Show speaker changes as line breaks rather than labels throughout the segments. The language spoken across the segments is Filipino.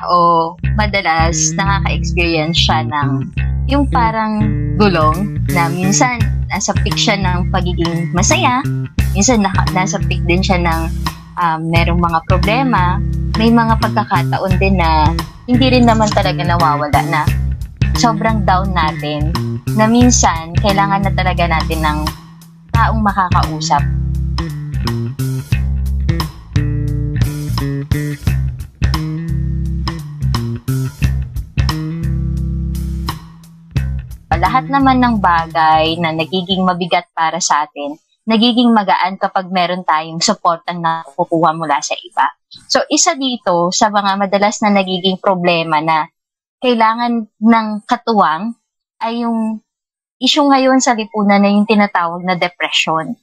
tao, madalas nakaka-experience siya ng yung parang gulong na minsan nasa peak siya ng pagiging masaya, minsan naka, nasa peak din siya ng um, merong mga problema, may mga pagkakataon din na hindi rin naman talaga nawawala na sobrang down natin na minsan kailangan na talaga natin ng taong makakausap naman ng bagay na nagiging mabigat para sa atin, nagiging magaan kapag meron tayong supportan na kukuha mula sa iba. So, isa dito sa mga madalas na nagiging problema na kailangan ng katuwang ay yung issue ngayon sa lipunan na yung tinatawag na depression.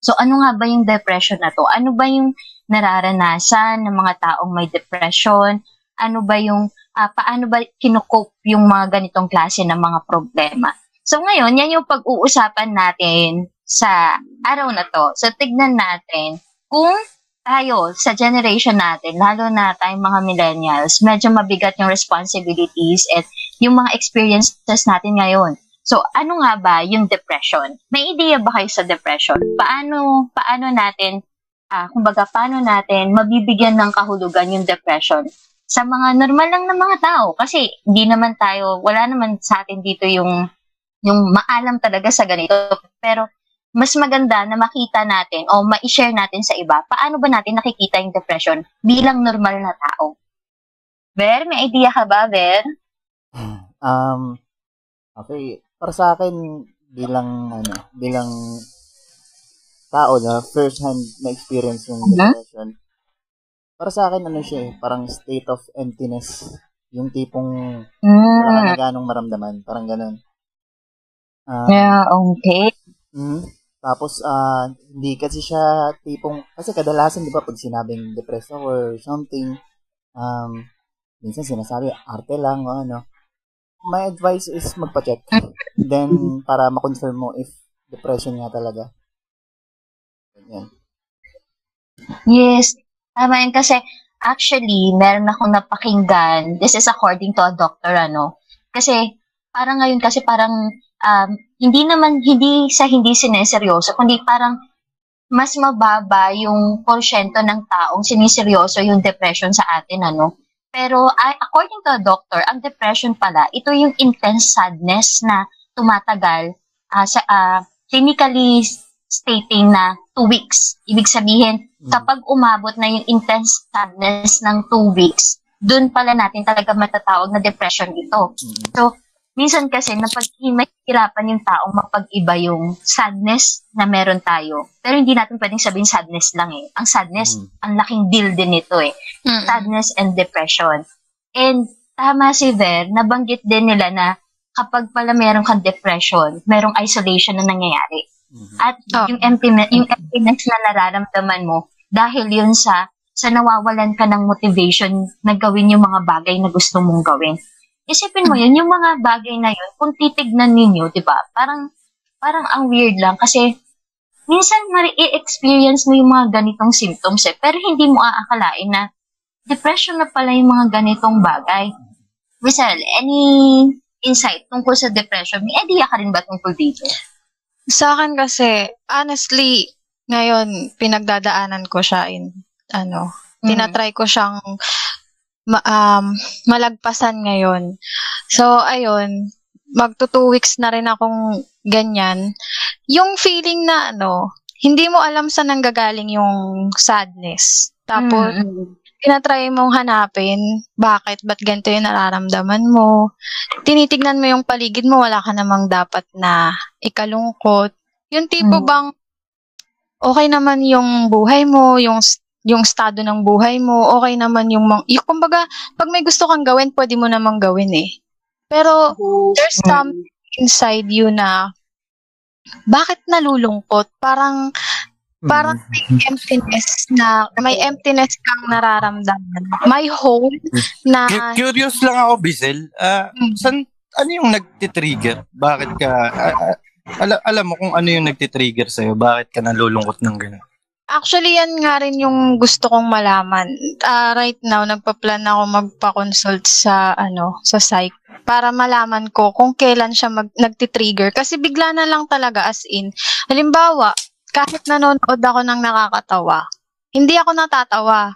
So, ano nga ba yung depression na to? Ano ba yung nararanasan ng mga taong may depression? Ano ba yung uh, paano ba kinukope yung mga ganitong klase ng mga problema. So ngayon, yan yung pag-uusapan natin sa araw na to. So tignan natin kung tayo sa generation natin, lalo na tayong mga millennials, medyo mabigat yung responsibilities at yung mga experiences natin ngayon. So, ano nga ba yung depression? May idea ba kayo sa depression? Paano, paano natin, uh, kumbaga, paano natin mabibigyan ng kahulugan yung depression? sa mga normal lang na mga tao. Kasi hindi naman tayo, wala naman sa atin dito yung, yung maalam talaga sa ganito. Pero mas maganda na makita natin o ma-share natin sa iba, paano ba natin nakikita yung depression bilang normal na tao? Ver, may idea ka ba, Ver?
Um, okay. Para sa akin, bilang, ano, bilang tao na first hand na experience yung uh-huh. depression, para sa akin, ano siya eh, parang state of emptiness. Yung tipong mm. wala ka ganong maramdaman. Parang ganun.
Uh, yeah, okay.
Mm, tapos, uh, hindi kasi siya tipong, kasi kadalasan, di ba, pag sinabing depressed or something, um, minsan sinasabi, arte lang o ano. My advice is magpa-check. Then, para ma-confirm mo if depression nga talaga.
Yan. Yes, Tama yun kasi actually, meron akong napakinggan. This is according to a doctor, ano. Kasi parang ngayon kasi parang um, hindi naman, hindi sa hindi sineseryoso, kundi parang mas mababa yung porsyento ng taong siniseryoso yung depression sa atin, ano. Pero uh, according to a doctor, ang depression pala, ito yung intense sadness na tumatagal uh, sa uh, clinically stating na two weeks. Ibig sabihin, mm. kapag umabot na yung intense sadness ng two weeks, dun pala natin talaga matatawag na depression ito. Mm. So, minsan kasi napag mahihirapan yung taong mapag-iba yung sadness na meron tayo. Pero hindi natin pwedeng sabihin sadness lang eh. Ang sadness, mm. ang laking deal din nito eh. Mm. Sadness and depression. And tama si Ver, nabanggit din nila na kapag pala meron kang depression, merong isolation na nangyayari. Mm-hmm. At oh. yung emptiness, yung emptiness na nararamdaman mo dahil yun sa sa nawawalan ka ng motivation na gawin yung mga bagay na gusto mong gawin. Isipin mo yun, yung mga bagay na yun, kung titignan ninyo, di ba, parang, parang ang weird lang kasi minsan ma-experience mo yung mga ganitong symptoms eh, pero hindi mo aakalain na depression na pala yung mga ganitong bagay. Rizal, any insight tungkol sa depression? May idea ka rin ba tungkol dito?
Sa akin kasi, honestly, ngayon, pinagdadaanan ko siya in, ano, mm. tinatry ko siyang ma, um, malagpasan ngayon. So, ayun, magto two weeks na rin akong ganyan. Yung feeling na, ano, hindi mo alam saan nanggagaling yung sadness. Tapos, mm tinatry mong hanapin, bakit, ba't ganito yung nararamdaman mo. Tinitignan mo yung paligid mo, wala ka namang dapat na ikalungkot. Yung tipo hmm. bang, okay naman yung buhay mo, yung yung estado ng buhay mo, okay naman yung, yung kumbaga, pag may gusto kang gawin, pwede mo namang gawin eh. Pero, there's hmm. something inside you na, bakit nalulungkot? Parang, Parang may emptiness na, may emptiness kang nararamdaman. May hole na...
Curious lang ako, Bizel. Uh, mm. san, ano yung nagtitrigger? Bakit ka... Uh, ala, alam mo kung ano yung nagtitrigger sa'yo? Bakit ka nalulungkot ng gano'n?
Actually, yan nga rin yung gusto kong malaman. Ah, right now, nagpa-plan ako magpa-consult sa, ano, sa psych para malaman ko kung kailan siya mag, nagtitrigger. Kasi bigla na lang talaga as in. Halimbawa, kahit nanonood ako ng nakakatawa, hindi ako natatawa.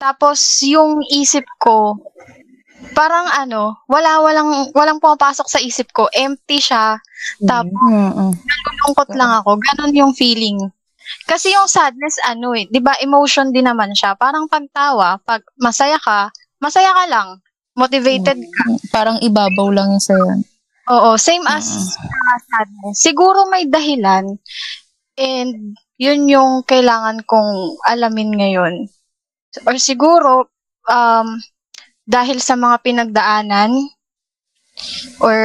Tapos, yung isip ko, parang ano, wala, walang, walang pumapasok sa isip ko. Empty siya. Tapos,
Mm-mm.
nalulungkot lang ako. Ganon yung feeling. Kasi yung sadness, ano eh, di ba, emotion din naman siya. Parang pagtawa, pag masaya ka, masaya ka lang. Motivated ka.
Parang ibabaw lang yung sa'yo.
Oo, same as uh, sadness. Siguro may dahilan. And yun yung kailangan kong alamin ngayon. Or siguro, um, dahil sa mga pinagdaanan, or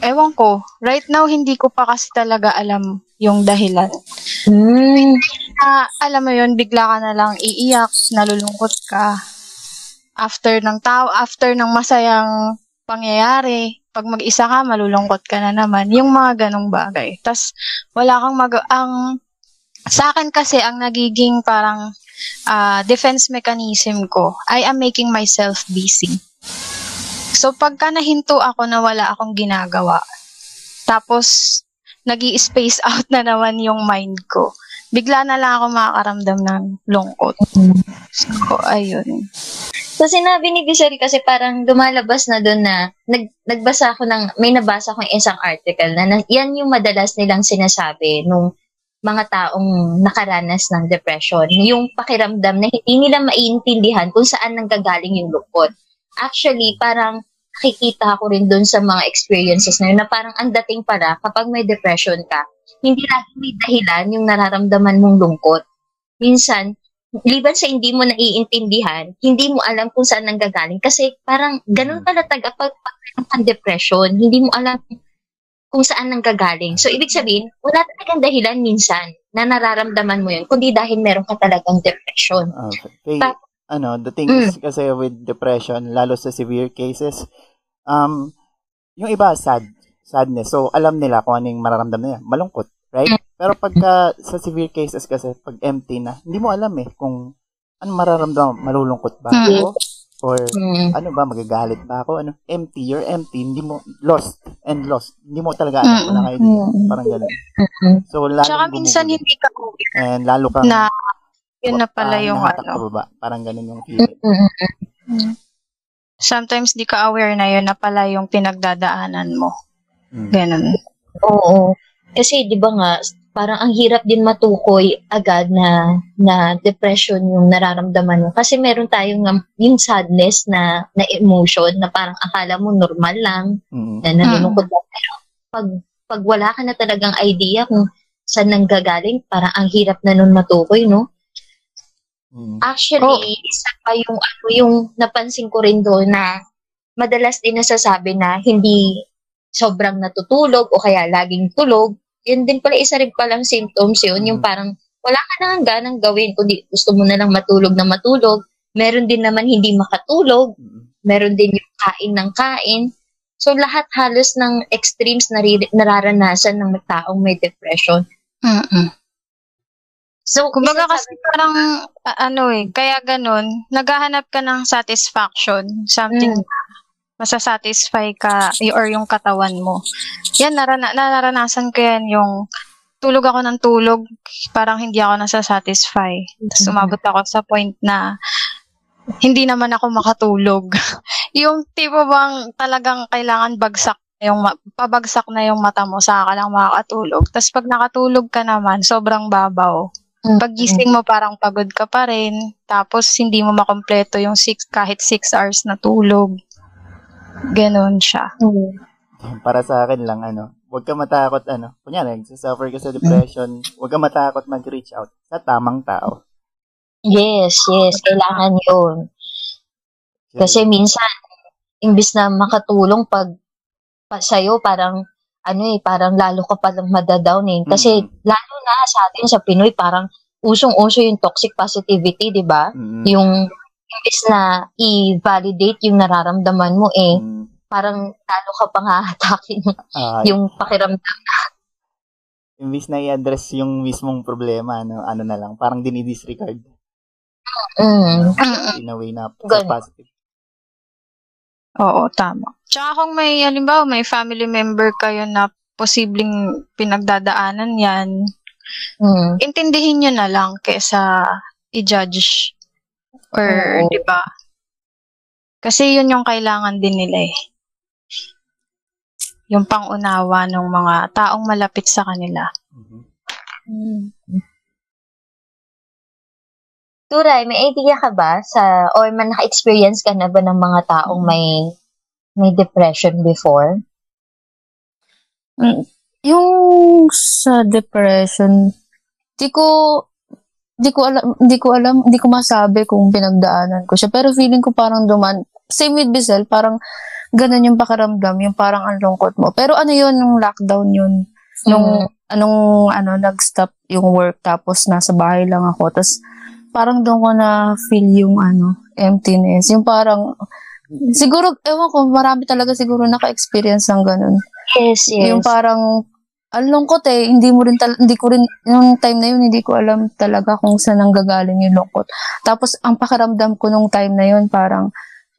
ewan ko, right now hindi ko pa kasi talaga alam yung dahilan.
Mm.
Na, alam mo yun, bigla ka na lang iiyak, nalulungkot ka. After ng tao, after ng masayang pangyayari, pag mag-isa ka, malulungkot ka na naman. Yung mga ganong bagay. Tas wala kang mag... Ang, sa akin kasi, ang nagiging parang ah, defense mechanism ko, I am making myself busy. So, pagka nahinto ako na wala akong ginagawa, tapos nag space out na naman yung mind ko, bigla na lang ako makakaramdam ng lungkot. So, ayun.
So, sinabi ni Giselle kasi parang lumalabas na doon na nag, nagbasa ako ng, may nabasa akong isang article na, na yan yung madalas nilang sinasabi nung mga taong nakaranas ng depression. Yung pakiramdam na hindi nila maiintindihan kung saan nanggagaling yung lungkot. Actually, parang nakikita ko rin doon sa mga experiences na yun na parang ang dating para kapag may depression ka, hindi lagi may dahilan yung nararamdaman mong lungkot. Minsan, liban sa hindi mo naiintindihan, hindi mo alam kung saan nanggagaling. Kasi parang ganun pala taga pag, pag ang depression, hindi mo alam kung saan nanggagaling. So, ibig sabihin, wala talagang dahilan minsan na nararamdaman mo yun, kundi dahil meron ka talagang depression.
Okay.
Pa-
ano, the thing
Mm.
is kasi with depression, lalo sa severe cases, um, yung iba sad, sadness. So, alam nila kung ano yung mararamdaman nila. Malungkot, right? Pero pagka sa severe cases kasi, pag empty na, hindi mo alam eh kung ano mararamdaman. Malulungkot ba ako? Or
Mm.
ano ba, magagalit ba ako? Ano? Empty, you're empty. Hindi mo, lost and lost. Hindi mo talaga alam. Kayo dito. Parang gano'n. So, lalo
Tsaka minsan hindi ka aware
And lalo kang
na yun na pala
ah,
yung ano.
Parang ganun yung feeling.
Sometimes di ka aware na yun na pala yung pinagdadaanan mo.
Mm.
Ganun.
Oo. Kasi 'di ba nga parang ang hirap din matukoy agad na na depression yung nararamdaman mo kasi meron tayong um, yung sadness na na emotion na parang akala mo normal lang
Mm.
na nalulungkot lang pero pag pag wala ka na talagang idea kung saan nanggagaling parang ang hirap na nun matukoy no
Mm.
Actually, isa pa yung ano yung napansin ko rin doon na madalas din nasasabi na hindi sobrang natutulog o kaya laging tulog. Yun din pala isa rin palang symptoms yun, yung
Mm.
parang wala ka nang ganang gawin kundi gusto mo na lang matulog na matulog. Meron din naman hindi makatulog,
Mm.
meron din yung kain ng kain. So lahat halos ng extremes na nararanasan ng taong may depression.
Mm-mm.
So,
Kumbaga kasi parang a- ano eh, kaya ganun, naghahanap ka ng satisfaction, something
Mm.
masasatisfy ka or yung katawan mo. Yan, narana- naranasan ko yan yung tulog ako ng tulog, parang hindi ako nasasatisfy. Tapos
Mhm.
umabot ako sa point na hindi naman ako makatulog. yung tipo bang talagang kailangan bagsak na yung ma- pabagsak na yung mata mo saka ka lang makakatulog. Tapos pag nakatulog ka naman, sobrang babaw.
Mm.
Pagising mo parang pagod ka pa rin. Tapos hindi mo makompleto yung six, kahit 6 hours na tulog. Ganon siya.
Mm.
Para sa akin lang, ano, huwag ka matakot, ano, kunyari, nagsasuffer ka sa depression, huwag ka matakot mag-reach out sa tamang tao.
Yes, yes, kailangan yun. Kasi minsan, imbis na makatulong pag pa, sa'yo, parang, ano eh, parang lalo ka palang madadown eh. Kasi,
Mm.
lalo na sa atin, sa Pinoy, parang usong-uso yung toxic positivity, di ba?
Mm.
Yung, imbis na i-validate yung nararamdaman mo eh,
Mm.
parang lalo ka pang haatakin
Ah,
yung pakiramdam.
imbis na i-address yung mismong problema, ano, ano na lang, parang dinidisregard
Mm.
in a way na positive.
Oo, tama. Tsaka kung may, halimbawa, may family member kayo na posibleng pinagdadaanan yan,
Mm.
intindihin nyo na lang kesa i-judge. Or,
Oo.
di ba? Kasi yun yung kailangan din nila eh. Yung pangunawa ng mga taong malapit sa kanila.
Mhm.
Turay, may idea ka ba sa, or man naka-experience ka na ba ng mga taong may, may depression before?
Yung sa depression, di ko, di ko alam, di ko alam, di ko masabi kung pinagdaanan ko siya. Pero feeling ko parang duman, same with Bizel, parang ganun yung pakiramdam, yung parang ang lungkot mo. Pero ano yun, nung lockdown yun, nung, anong, ano, nag-stop yung work, tapos nasa bahay lang ako. Tapos, parang doon ko na feel yung, ano, emptiness. Yung parang, siguro, ewan ko, marami talaga siguro naka-experience ng ganun.
Yes, yes.
Yung parang, ang lungkot eh, hindi mo rin, tal- hindi ko rin, yung time na yun, hindi ko alam talaga kung saan nanggagaling yung lungkot. Tapos, ang pakiramdam ko nung time na yun, parang,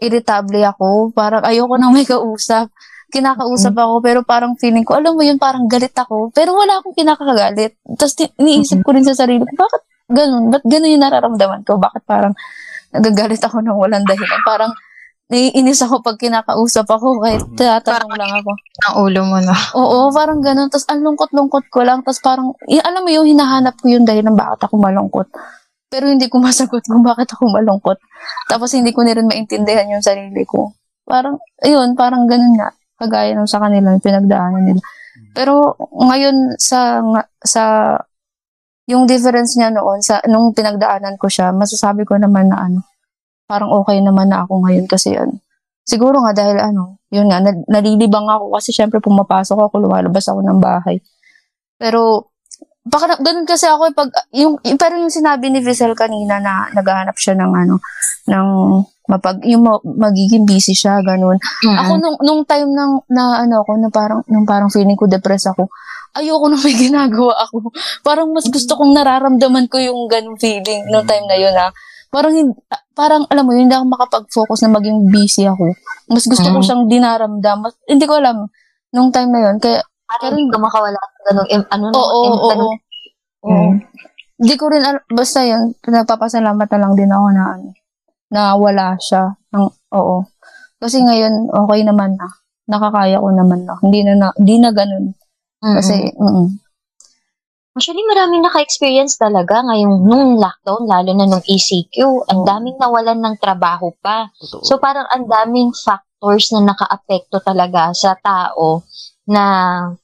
irritable ako, parang ayoko nang may kausap. Kinakausap ako, pero parang feeling ko, alam mo yun, parang galit ako, pero wala akong kinakagalit. Tapos, iniisip ko rin sa sarili ko, bakit ganun? Ba't ganun yung nararamdaman ko? Bakit parang nagagalit ako ng walang dahilan? Parang, naiinis ako pag kinakausap ako, kahit tatanong lang ako.
Ang ulo mo na.
Oo, parang ganun. Tapos ang lungkot-lungkot ko lang. Tapos parang, y- alam mo yung hinahanap ko yung dahilan bakit ako malungkot. Pero hindi ko masagot kung bakit ako malungkot. Tapos hindi ko na rin maintindihan yung sarili ko. Parang, ayun, parang ganun nga. Kagaya nung sa kanila, yung pinagdaanan nila. Pero ngayon sa, sa, yung difference niya noon, sa, nung pinagdaanan ko siya, masasabi ko naman na ano, parang okay naman na ako ngayon kasi ano, siguro nga dahil ano, yun nga, nal- nalilibang ako kasi syempre pumapasok ako, lumalabas ako ng bahay. Pero, baka ganun kasi ako eh, pag, yung, yung- pero yung sinabi ni Vizel kanina na naghahanap siya ng ano, ng mapag, yung ma- magiging busy siya, ganun. Ako nung, nung time nang, na ano ako, na parang, nung parang feeling ko depressed ako, ayoko na may ginagawa ako. Parang mas gusto kong nararamdaman ko yung ganung feeling nung time na yun ah. Parang, parang alam mo, yun, hindi ako makapag-focus na maging busy ako. Mas gusto ko
Mm.
siyang dinaramdam. Mas, hindi ko alam, nung time na yun. Kaya,
Parang hindi ka makawala sa ganung, em, ano, no,
oo,
em,
oo,
ganung-
oo. Oo. Hindi ko rin, al- basta yun, nagpapasalamat na lang din ako na, ano, na wala siya. Ng, oo. Kasi ngayon, okay naman na. Nakakaya ko naman na. Hindi na, na hindi na ganun. Kasi, mm
Actually, maraming naka-experience talaga ngayong nung lockdown, lalo na nung ECQ. Ang daming nawalan ng trabaho pa.
Totoo.
So, parang ang daming factors na naka-apekto talaga sa tao na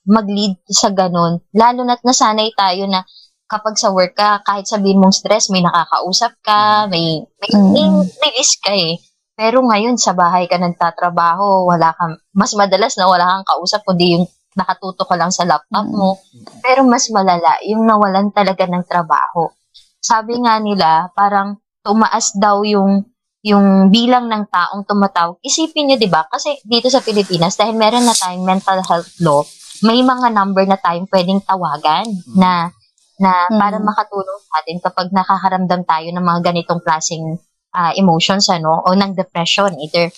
mag-lead sa ganun. Lalo na't nasanay tayo na kapag sa work ka, kahit sabihin mong stress, may nakakausap ka, may, may, may
Mm.
release ka eh. Pero ngayon, sa bahay ka nagtatrabaho, wala kang, mas madalas na wala kang kausap, kundi yung nakatuto ka lang sa laptop mo. Pero mas malala, yung nawalan talaga ng trabaho. Sabi nga nila, parang tumaas daw yung yung bilang ng taong tumatawag. Isipin niyo, 'di ba? Kasi dito sa Pilipinas, dahil meron na tayong mental health law, may mga number na tayong pwedeng tawagan na na para
Mm.
makatulong sa atin kapag nakakaramdam tayo ng mga ganitong klaseng ah, emotions ano o ng depression either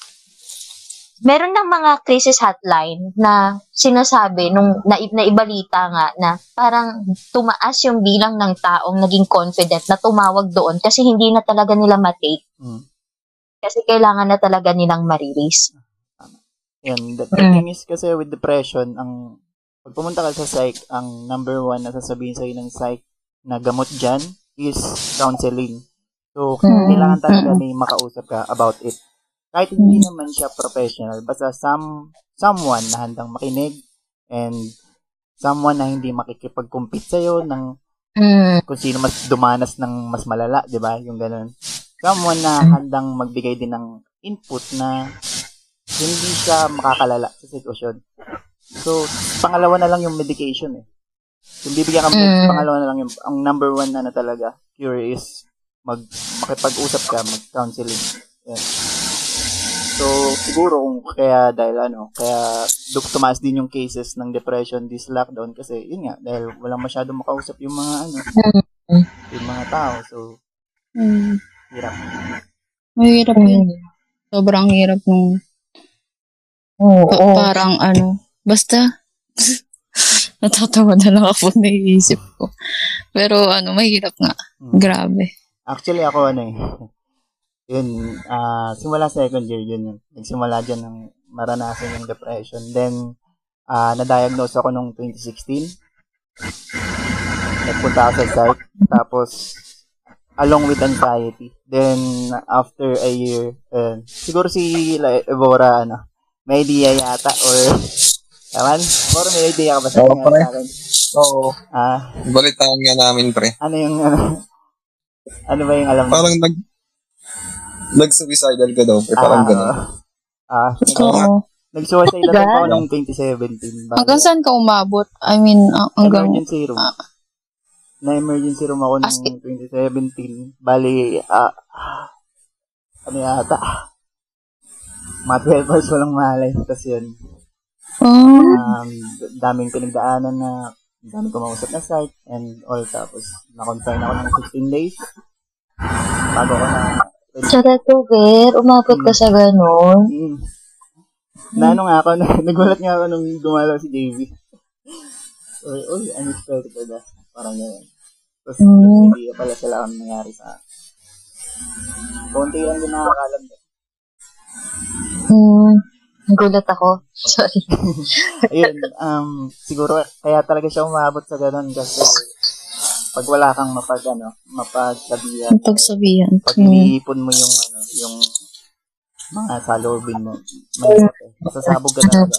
meron ng mga crisis hotline na sinasabi nung na, naibalita nga na parang tumaas yung bilang ng taong naging confident na tumawag doon kasi hindi na talaga nila matake
Mm.
kasi kailangan na talaga nilang ma-release.
Yan. The, the
Mm.
thing is kasi with depression, ang pag pumunta ka sa psych, ang number one na sasabihin sa'yo ng psych na gamot dyan is counseling. So,
Mm.
kailangan talaga
Mm.
may makausap ka about it. Kahit hindi naman siya professional, basta some, someone na handang makinig and someone na hindi makikipag-compete sa'yo ng
Mm.
kung sino mas dumanas ng mas malala, di ba? Yung ganun. Someone na handang magbigay din ng input na hindi siya makakalala sa sitwasyon. So, pangalawa na lang yung medication eh. Kung bibigyan ka,
Mm.
pangalawa na lang yung, ang number one na na talaga, cure is mag, makipag-usap ka, mag-counseling. Yan. So, siguro kung kaya dahil ano, kaya duk tumaas din yung cases ng depression this lockdown kasi yun nga, dahil walang masyadong makausap yung mga ano, yung mga tao. So,
Mm.
hirap.
Mahirap yun. Sobrang hirap nung
Oo.
pa- parang ano, basta natatawa na lang ako naiisip ko. Pero ano, mahirap nga.
Hmm.
Grabe.
Actually, ako ano eh. Yun, ah simula second year yun yun. Nagsimula dyan ng maranasan yung depression. Then, ah na-diagnose ako nung 2016. Nagpunta ako sa psych. Tapos, along with anxiety. Then, after a year, eh, siguro si La- Evora, ano, may idea yata or Taman? Bora may idea ka ba sa
Oo, pre. Oo.
Ah,
Balitaan nga namin, pre.
ano yung, ano, ano ba yung alam mo?
Parang nag... Nag-suicidal ka daw, pre. Parang
Ah,
gano'n.
Ah,
Oo.
nag-suicide attempt ako noong 2017. Bago,
Hanggang saan ka umabot? I mean, ah, hanggang...
emergency room.
Ah.
Na-emergency room ako noong 2017. Bali, ah, ano yata, mga 12 hours walang malay. Tapos yun,
Oh,
um, daming pinagdaanan na, daming kumausap na site and all. Tapos, na-confine ako ng 16 days. Bago ako na,
Tsaka to, Ger, umabot ka sa ganun.
Mm. Na ano nga ako, na, nagulat nga ako nung gumalaw si JV. Uy, uy, unexpected ah. Parang gano'n. Tapos,
Mm.
hindi pala sila ang nangyari sa akin. Konti lang din nakakalam.
Hmm, nagulat ako. Sorry.
Ayun, um, siguro kaya talaga siya umabot sa ganun kasi pag wala kang mapag, ano, mapagsabihan,
pagsabihan.
pag
Mm.
iniipon mo yung, ano, yung mga salobin mo, eh. Masasabog ka talaga.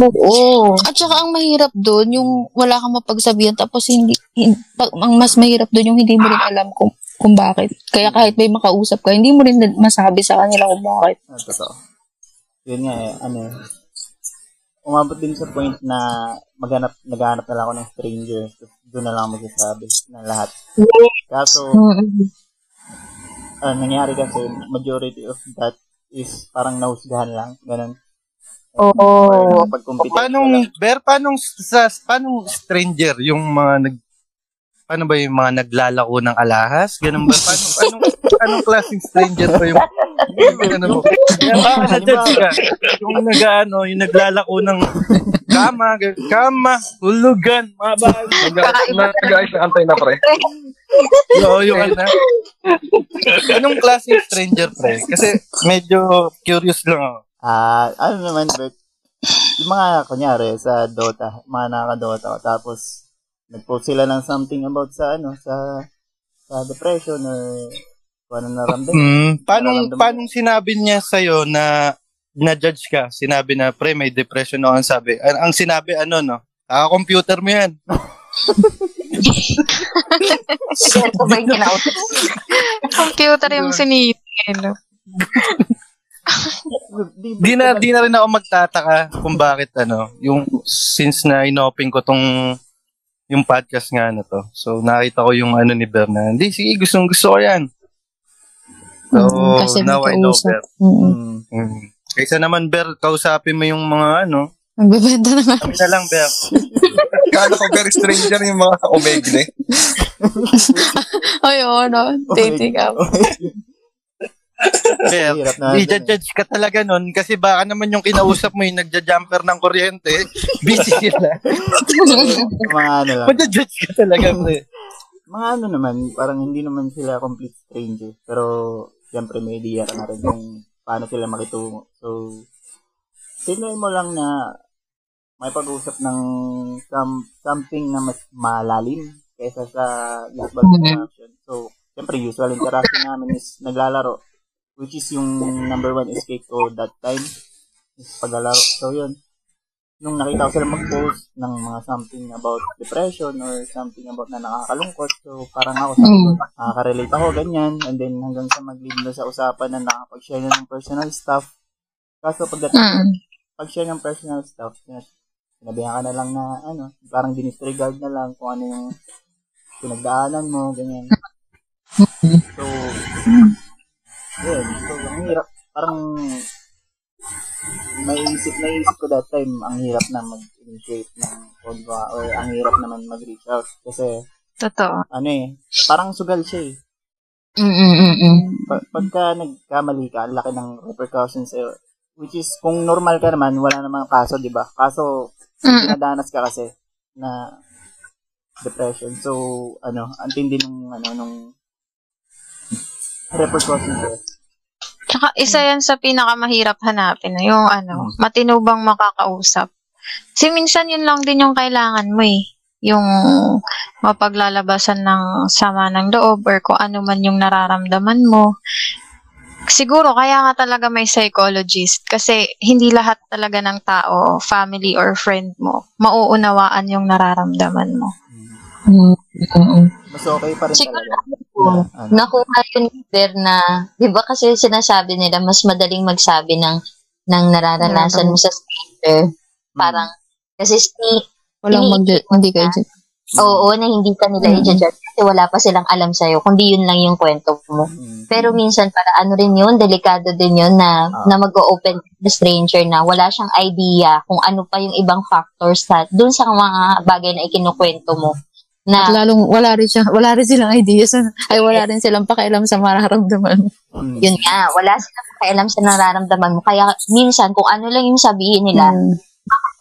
Oo.
At saka ang mahirap doon, yung wala kang mapagsabihan tapos hindi, hin- pag, ang mas mahirap doon yung hindi mo rin alam kung, kung bakit. Kaya kahit may makausap ka, hindi mo rin masabi sa kanila kung bakit.
Ah, totoo. Yun nga eh, ano eh. Umabot din sa point na maghanap, naghahanap na lang ako ng stranger. Tapos doon na lang magsasabi na lahat. Kaso, ah, nangyari kasi, majority of that is parang nahusgahan lang. Ganun.
Oo.
Pag-compete.
Paano, Ber, paano sa, paano stranger yung mga nag, paano ba yung mga naglalako ng alahas? Ganun ba? Paano, paano, anong klaseng stranger pa yung, ano mo? Kaya baka na-judge ka. Yung nag, ano, yung naglalako ng kama, kama, hulugan, mga bahay.
Nag-ayos na antay na, pre.
Oo, yung ano. Anong klaseng stranger, pre? Kasi medyo curious lang ako.
Ah, ano naman, Bert? Yung mga, kunyari, sa Dota, mga nakaka-Dota, tapos, nag-post sila ng something about sa, ano, sa, sa depression or ano naramdaman.
Mm, paano, paano sinabi niya sa'yo na na-judge ka? Sinabi na, pre, may depression ako. Ang sabi, ang, ang sinabi, ano, no? Ah, computer mo yan.
Share ko ba yung?
Computer yung sinipin. no?
Di,
Di na, di na rin ako magtataka kung bakit, ano, yung, since na inoping ko tong, yung podcast nga na to. So, nakita ko yung ano ni Berna. Hindi, sige, gustong gusto ko yan. So,
Mm, kasi
now I know
kausap.
Ber.
Mm.
Mm.
Mm. Kaysa naman, Ber, kausapin mo yung mga, ano,
Nagbebenta na nga.
kami na lang, Ber.
Kala ko very stranger yung mga omegle.
Ay, oo, no. Dating app.
Na.
i-judge ka talaga nun kasi baka naman yung kinausap mo yung nagja-jumper ng kuryente, busy sila.
mga ano lang.
Magja-judge ka talaga, pre.
Mga ano naman, parang hindi naman sila complete stranger. Pero, siyempre may idea ka na rin kung paano sila makitungo. So, sinay mo lang na may pag-usap ng some, something na mas malalim kaysa sa usual interaction. So, siyempre, usual interaction namin is naglalaro. Which is yung number one escape ko that time. Is paglalaro. So, yun. Nung nakita ko sila mag-post ng mga something about depression or something about na nakakalungkot. So, parang ako sa
Mm.
nakaka-relate ako, ganyan. And then, hanggang sa mag-lead na sa usapan na nakapag-share na ng personal stuff. Kaso, pagdating,
Mm.
pag-share ng personal stuff, sinabihan ka na lang na, ano, parang dinisregard na lang kung ano yung pinagdaanan mo, ganyan. So, yun. So, ang hirap. Parang, naisip, naisip ko that time, ang hirap na mag-initiate ng conva or ang hirap naman mag-reach out. Kasi,
Totoo.
ano eh, parang sugal siya eh.
Mm-mm-mm.
Pag, pagka nagkamali ka, ang laki ng repercussions sa'yo. Which is, kung normal ka naman, wala namang kaso, di ba? Kaso,
Mm.
pinadanas ka kasi na depression. So, ano, ang tindi nung, ano, nung repercussions.
Tsaka isa yan sa pinakamahirap hanapin, yung ano, matinubang makakausap. Kasi minsan yun lang din yung kailangan mo eh. Yung mapaglalabasan ng sama ng loob or kung ano man yung nararamdaman mo. Siguro kaya nga talaga may psychologist kasi hindi lahat talaga ng tao, family or friend mo, mauunawaan yung nararamdaman mo.
Mm-mm.
Mas okay pa rin
Siguro
talaga.
ako,
Na, ano,
nakuha yun there na, di ba kasi sinasabi nila, mas madaling magsabi ng, ng nararanasan mo sa stranger. Parang, kasi si,
Walang mag hindi kayo dyan.
oo, na hindi ka nila
Mm.
i-judge kasi wala pa silang alam sa'yo, kundi yun lang yung kwento mo.
mm,
Pero minsan, para ano rin yun, delikado din yun na,
Ah.
na mag-open the stranger na wala siyang idea kung ano pa yung ibang factors sa, dun sa mga bagay na ikinukwento mo.
At
Na,
lalong wala rin siya, wala rin silang idea sa, ay wala rin silang pakialam sa mararamdaman mo.
mm,
yun nga, wala silang pakialam sa nararamdaman mo. Kaya minsan, kung ano lang yung sabihin nila,
Mm.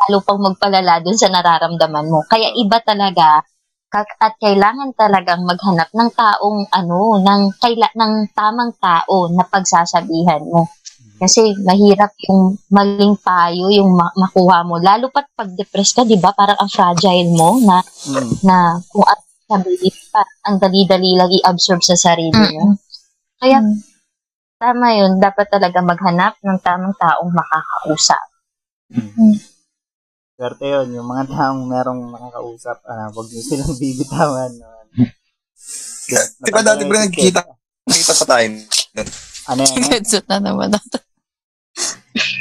lalo pang magpalala dun sa nararamdaman mo. Kaya iba talaga, at kailangan talagang maghanap ng taong ano, ng, kaila, ng tamang tao na pagsasabihan mo. Kasi mahirap yung maling payo, yung ma- makuha mo. Lalo pat pag depressed ka, di ba? Parang ang fragile mo na,
mm,
na kung at sabihin pa, ang dali-dali lang i-absorb sa sarili mo. Kaya
Mm.
tama yun, dapat talaga maghanap ng tamang taong makakausap.
mm. Swerte yun, yung mga taong merong nakakausap, ah, wag niyo silang bibitawan. no?
Di ba dati bro nagkita, nakita pa tayo.
Ano yan?
Headset na naman.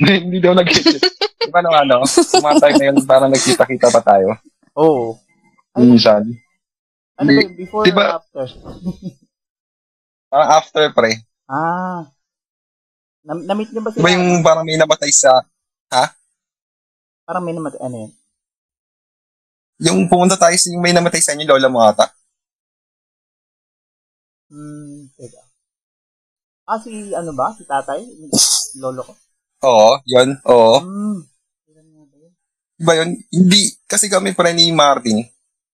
Hindi daw nagkita. Di ba nung ano, time na yun, parang nagkita-kita pa tayo.
Oo. Ay,
Minsan.
ano ba? Before
Di ba-
or after?
Parang after pre.
Ah. Na- na-meet niyo ba sila?
ba yung parang may namatay sa,
Parang may naman, ano yun?
yung pumunta tayo sa yung may namatay sa inyo, lola mo ata.
Hmm, teka. Ah, si, ano ba? Si tatay? Lolo ko.
Oo, yun, oo.
Hmm.
Ba yun? Hindi, kasi kami pre ni Martin,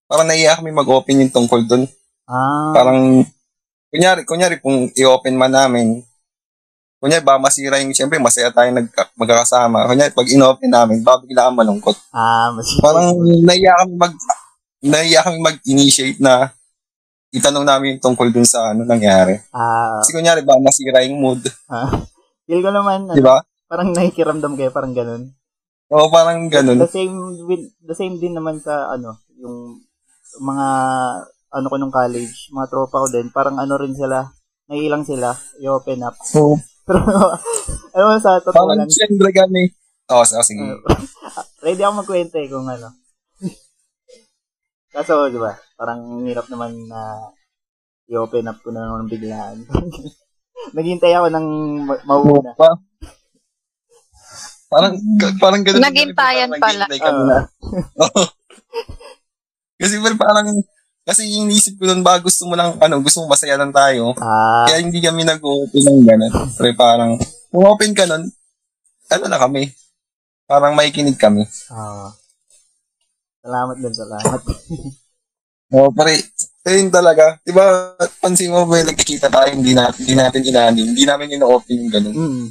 parang naiya kami mag-open yung tungkol dun.
Ah.
Parang, kunyari, kunyari, kung i-open man namin, kunyari, ba masira yung, siyempre, masaya tayo nag, magkakasama. Kunyari, pag in-open namin, baka bigla kang malungkot.
ah,
Parang, naiya kami mag, naiya kami mag-initiate na itanong namin yung tungkol dun sa ano nangyari.
Ah,
Kasi kunyari, ba masira yung mood.
ah. Feel ko naman,
Di
ano,
ba?
Parang nakikiramdam kayo, parang ganun.
Oo, parang ganun.
The same, with, the same din naman sa, ano, yung mga, ano ko nung college, mga tropa ko din, parang ano rin sila, naiilang sila, i-open up.
So,
Pero, ano mo sa totoo
parang
lang,
siyempre kami. Oo, oh, sige.
ready ako magkwento eh kung ano. Kaso, di ba, parang hirap naman na i-open up ko na naman biglaan. Naghintay ako ng ma- mauna.
Pa. Parang, parang ganun.
Nagintayan pala.
kami na. Oo. kasi well, parang, kasi iniisip ko nun ba gusto mo lang, ano, gusto mo masaya lang tayo.
Ah,
Kaya hindi kami nag-open ng gano'n. Pero parang, kung open ka nun, ano na kami? Parang may kinig kami.
ah. Salamat din, salamat.
Oo, pare, ayun talaga. Di ba, pansin mo ba, nagkikita tayo, hindi natin, hindi natin inani, hindi namin ino-open yung gano'n.
Mm.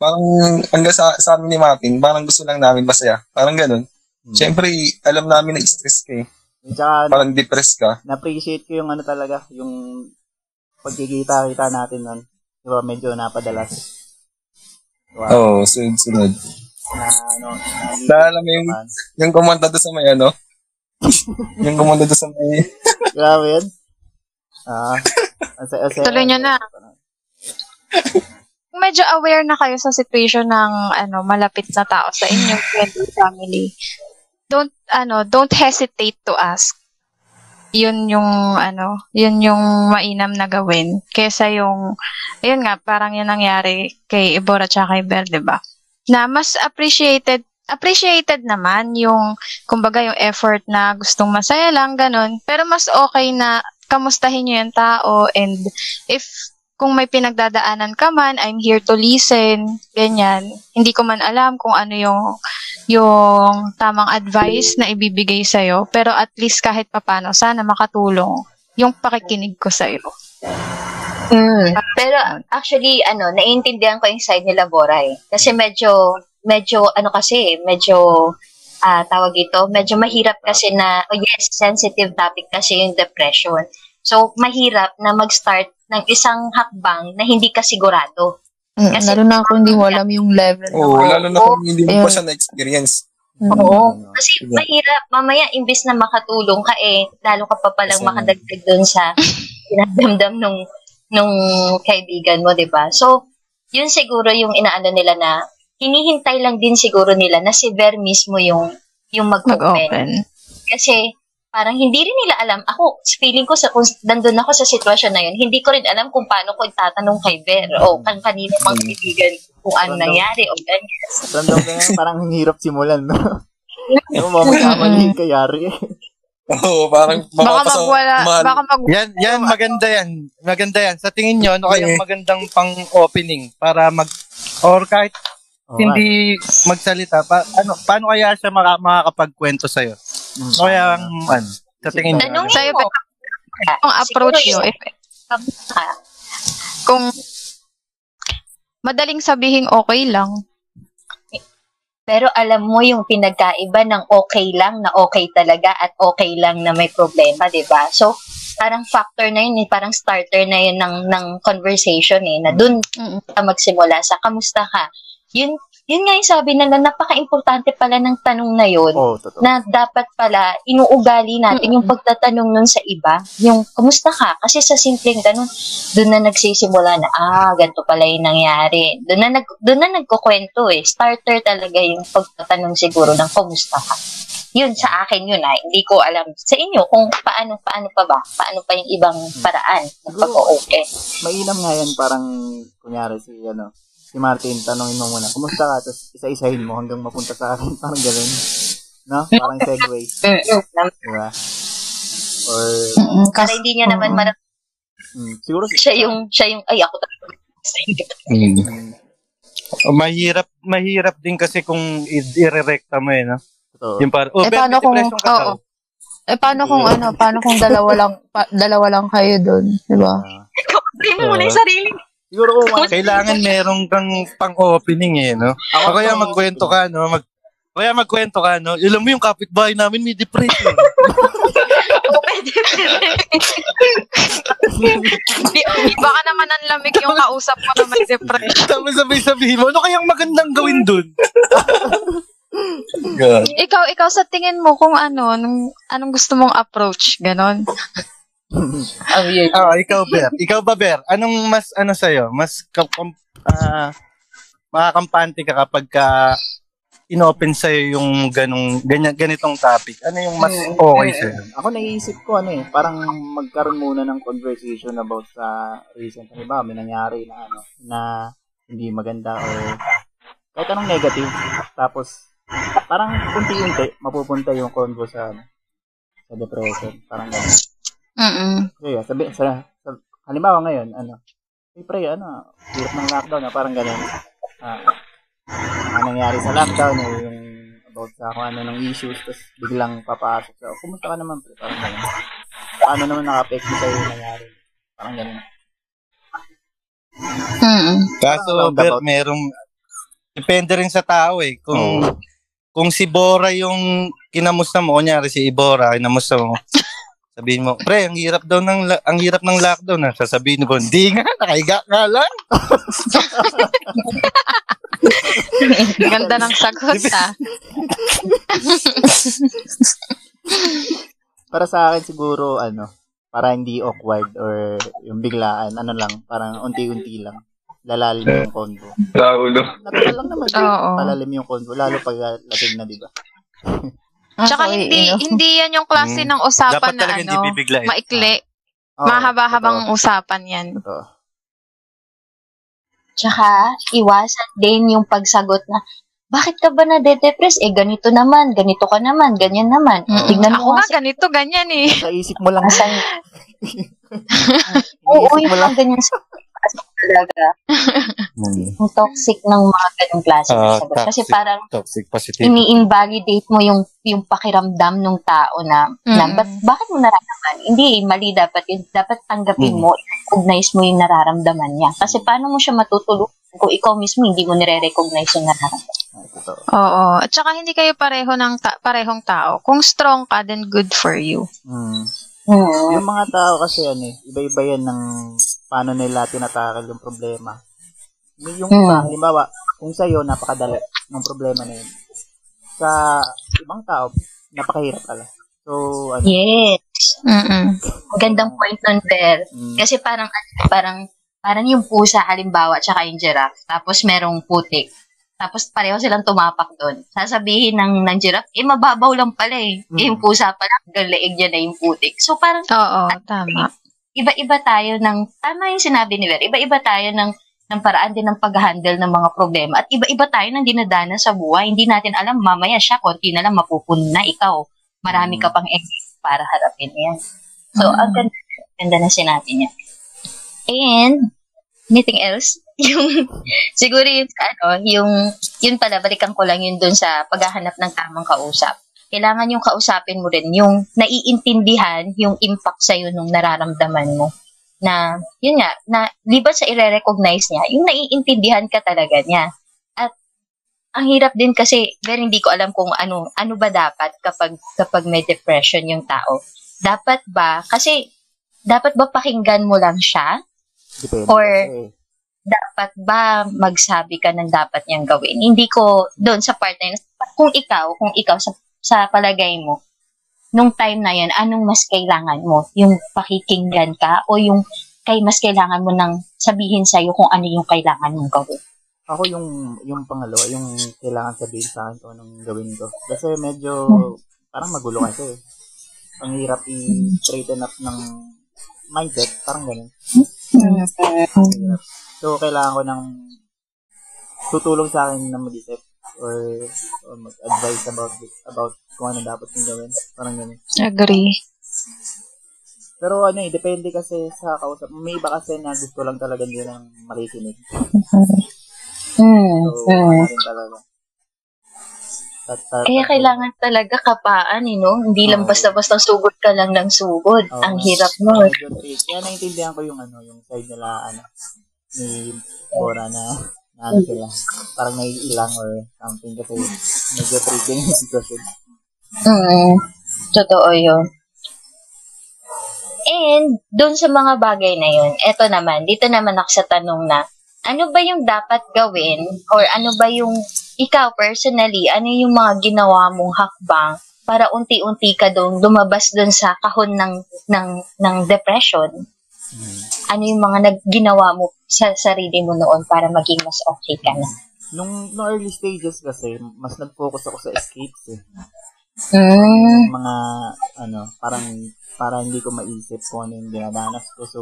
Parang, hanggang sa, sa amin ni Martin, parang gusto lang namin masaya. Parang gano'n.
Mm.
Siyempre, alam namin na stress ka eh. Parang depressed ka.
na-appreciate ko yung ano talaga, yung pagkikita-kita natin nun. Di ba, medyo napadalas. Diba?
Oo, oh, sunod-sunod.
Na, ano, nagiging-
Na alam mo yung, yung kumanta doon sa may ano? yung kumanta doon sa may...
Grabe yun. Ah, ang saya- ang saya.
Tuloy niyo na. Medyo aware na kayo sa situation ng ano malapit na tao sa inyong friend family, don't ano, don't hesitate to ask. Yun yung ano, yun yung mainam na gawin kaysa yung ayun nga parang yung nangyari kay Ibora at kay Bel, 'di ba? na mas appreciated appreciated naman yung kumbaga yung effort na gustong masaya lang ganun pero mas okay na kamustahin niyo yung tao and if kung may pinagdadaanan ka man I'm here to listen ganyan hindi ko man alam kung ano yung yung tamang advice na ibibigay sa'yo pero at least kahit papano sana makatulong yung pakikinig ko sa'yo
Mm. Pero actually, ano, naiintindihan ko yung side nila Bora eh. Kasi medyo, medyo, ano kasi, medyo, ah tawag ito, medyo mahirap kasi na, oh yes, sensitive topic kasi yung depression. So, mahirap na mag-start ng isang hakbang na hindi ka sigurado.
Mm,
Kasi-
lalo na kung hindi mo alam yung level.
Oo,
Oo.
lalo na kung hindi mo pa siya na-experience.
Mm.
Oo.
Mm.
Kasi
Diba?
mahirap, mamaya, imbes na makatulong ka eh, lalo ka pa palang
Kasi-
makadagdag dun sa pinagdamdam nung, nung kaibigan mo, di ba? So, yun siguro yung inaano nila na, hinihintay lang din siguro nila na si Ver mismo yung, yung mag-open.
mag-open
Kasi, parang hindi rin nila alam. Ako, feeling ko, sa, kung nandun ako sa sitwasyon na yun, hindi ko rin alam kung paano ko itatanong kay Ver o kan kanino mang kaibigan kung ano
Random.
nangyari o ganyan.
Random ka nga, parang ang hirap simulan, no? Ano mo, magkamali ka yari.
Oo, parang
baka magwala
mahal.
baka mag
Yan, yan, maganda yan. Maganda yan. Sa tingin nyo, ano kayang magandang pang-opening para mag, or kahit
Oo,
hindi magsalita, pa, ano, paano kaya siya maka, makakapagkwento sa'yo?
ano.
Ano kaya, ang, ano, sa tingin nyo?
Tanungin
Sa'yo,
mo.
ang approach nyo if kung madaling sabihin okay lang
Pero alam mo yung pinagkaiba ng okay lang na okay talaga at okay lang na may problema, 'di ba? So, parang factor na yun, eh, parang starter na yun ng, ng conversation eh, na dun
Mm.
ka magsimula sa kamusta ka. Yun, yun nga yung sabi nila, napaka-importante pala ng tanong na yun
totoo.
na dapat pala inuugali natin yung pagtatanong nun sa iba, yung kumusta ka? Kasi sa simpleng ganun, doon na nagsisimula na, ah, ganito pala yung nangyari. Doon na, nag, doon na nagkukwento eh. Starter talaga yung pagtatanong siguro ng kumusta ka. Yun, sa akin yun ay, hindi ko alam sa inyo kung paano, paano pa ba? Paano pa yung ibang paraan ng pag-open?
Mainam nga yan, parang, kunyari si, ano, si Martin, tanongin mo muna, kumusta ka? Tapos isa-isahin mo hanggang mapunta sa akin, parang gano'n. No? Parang segue. Diba? Or,
Mm, Kasi,
hindi niya naman
Oo.
marap
mm, siguro,
siya yung, siya yung, ay, ako talaga.
mm,
O, mahirap, mahirap din kasi kung i- i-recta mo eh, no?
totoo.
Yung par- oh,
Eh,
pero
paano kung-
depression ka daw.
oo. eh, paano kung ano, paano kung dalawa lang, pa, dalawa lang kayo doon, di ba?
Ah,
Hindi mo muna yung sarili.
Siguro kung
Kailangan meron kang pang-opening eh, no?
Ako
O kaya magkwento ka, no? Mag, o kaya magkwento ka, no? Alam mo yung kapitbahay namin may depression.
Pwede, pwede.
Di- baka naman ang lamig yung kausap mo na may depression
Tapos sabi-sabihin mo, ano kayang magandang gawin dun?
God.
ikaw ikaw sa tingin mo kung ano anong, anong gusto mong approach ganon
Oh, yun.
Ah, ikaw, Ber. Ikaw ba, Ber? Anong mas, ano sa'yo? Mas, ah, makakampante ka kapag ka inopen sa'yo yung ganong, ganyan, ganitong topic? Ano yung mas okay sa'yo?
ako naiisip ko ano eh, parang magkaroon muna ng conversation about sa recent, halimbawa may nangyari na ano, na hindi maganda or kahit anong negative. Tapos, parang unti-unti, mapupunta yung convo sa, ano, sa depression. Parang gano'n.
Mm-mm.
Kaya, sabi, sa, sa, halimbawa ngayon, ano, hey pre, ano, hirap ng lockdown, ah, parang gano'n. Ah, ang nangyari sa lockdown, eh, yung about sa kung ano ng issues, tapos biglang papasok sa, oh, kumusta ka naman pre, parang gano'n. Paano naman naka-affect sa'yo yung nangyari? Parang gano'n.
Mm-mm.
Kaso,
Roundabout.
Ber, merong, depende rin sa tao eh. Kung, kung si Bora yung kinamusta mo, kunyari si Ibora, kinamusta mo, sabihin mo, pre, ang hirap daw ng, la- ang hirap ng lockdown na. Sasabihin mo, hindi nga, nakahiga nga lang.
ganda ng sagot ah
Para sa akin siguro, ano, para hindi awkward or yung biglaan, ano lang, parang unti-unti lang. Lalalim yung convo.
Laulo.
Natural lang naman.
Oo.
Palalim yung convo, lalo pag lasing na, di ba?
tsaka
Ako,
hindi
you know.
hindi yan yung klase
Mm.
ng usapan
Dapat
na
talaga hindi
ano
eh.
maikli
Oo,
mahaba-habang usapan yan
Totoo.
Tsaka, iwasan din yung pagsagot na, bakit ka ba na-depress? Eh, ganito naman, ganito ka naman, ganyan naman.
Mm-mm.
Tignan
Ako
mo
nga,
kasi,
ganito, ganyan eh.
Sa isip mo lang.
oo,
Iniisip
yung
mo lang.
mga ganyan sa talaga. Yung toxic ng mga ganong klase ng
Ah,
sagot. Kasi
toxic.
parang,
Toxic positive.
ini-invalidate mo yung yung pakiramdam ng tao na, na
Mm-mm.
ba't, bakit mo nararamdaman? Hindi, mali dapat yun. Dapat tanggapin
Mm.
mo, recognize mo yung nararamdaman niya. Kasi paano mo siya matutulungan kung ikaw mismo hindi mo nire-recognize yung nararamdaman?
Ah, totoo.
Oo. At saka hindi kayo pareho ng ta- parehong tao. Kung strong ka, then good for you.
Hmm.
Hmm.
Yung mga tao kasi ano eh, iba-iba yan ng paano nila tinatakal yung problema. May Yung
Mm.
iba, halimbawa, kung sa'yo, napakadali ng problema na yun. Sa ibang tao, napakahirap pala. So, ano,
Yes.
Mm-mm.
Magandang point nun, Ver.
mm,
Kasi parang, parang, parang yung pusa, halimbawa, tsaka yung giraffe. Tapos merong putik. Tapos pareho silang tumapak doon. Sasabihin ng, ng giraffe, eh, mababaw lang pala eh. Eh, yung pusa pala, leeg niya na yung putik. So, parang,
Oo, tama.
Iba-iba tayo ng, tama yung sinabi ni Ver, iba-iba tayo ng, ng paraan din ng pag-handle ng mga problema. At iba-iba tayo ng dinadana sa buhay. Hindi natin alam, mamaya siya, konti na lang mapupuno na ikaw. Marami ka pang exit para harapin yan. So, ang ganda, ganda na sinabi niya. And, anything else? yung, siguro yung, ano, yung, yun pala, balikan ko lang yun dun sa paghahanap ng tamang kausap kailangan yung kausapin mo rin, yung naiintindihan yung impact sa'yo nung nararamdaman mo. Na, yun nga, na, libat sa i-recognize niya, yung naiintindihan ka talaga niya. At, ang hirap din kasi, very hindi ko alam kung ano, ano ba dapat kapag, kapag may depression yung tao. Dapat ba, kasi, dapat ba pakinggan mo lang siya?
depende.
or-
kasi,
dapat ba magsabi ka ng dapat niyang gawin? Hindi ko doon sa part na yun. Kung ikaw, kung ikaw sa, sa palagay mo, nung time na yun, anong mas kailangan mo? Yung pakikinggan ka o yung kay mas kailangan mo nang sabihin sa'yo kung ano yung kailangan mong gawin?
ako yung, yung pangalawa, yung kailangan sabihin sa akin kung anong gawin ko. Kasi medyo, parang magulo kasi. Ang hirap i-straighten up ng mindset, parang ganun. Hirap. So, kailangan ko ng tutulong sa akin na mag-isip or, or mag-advise about about kung ano dapat yung gawin. Parang ganun.
Agree.
Pero ano eh, depende kasi sa kausap. May iba kasi na gusto lang talaga nila ng makikinig.
Hmm.
So, rin talaga.
Kaya kailangan talaga kapaan, eh, no? Hindi lang basta-basta sugod ka lang ng sugod.
Oo.
Ang hirap
tricky. Kaya naintindihan ko yung ano, yung side nila, ano, ni Bora na, na ano sila, parang naiilang or something kasi medyo tricky yung sitwasyon.
Mm, totoo yun. And, doon sa mga bagay na yun, eto naman, dito naman ako sa tanong na, ano ba yung dapat gawin or ano ba yung ikaw personally, ano yung mga ginawa mong hakbang para unti-unti ka doon lumabas doon sa kahon ng ng ng depression? Ano yung mga nag, ginawa mo sa sarili mo noon para maging mas okay ka na?
Nung, nung early stages kasi, mas nag-focus ako sa escapes eh.
Mm,
Mga, ano, parang, para hindi ko maisip kung ano yung dinadanas ko. So,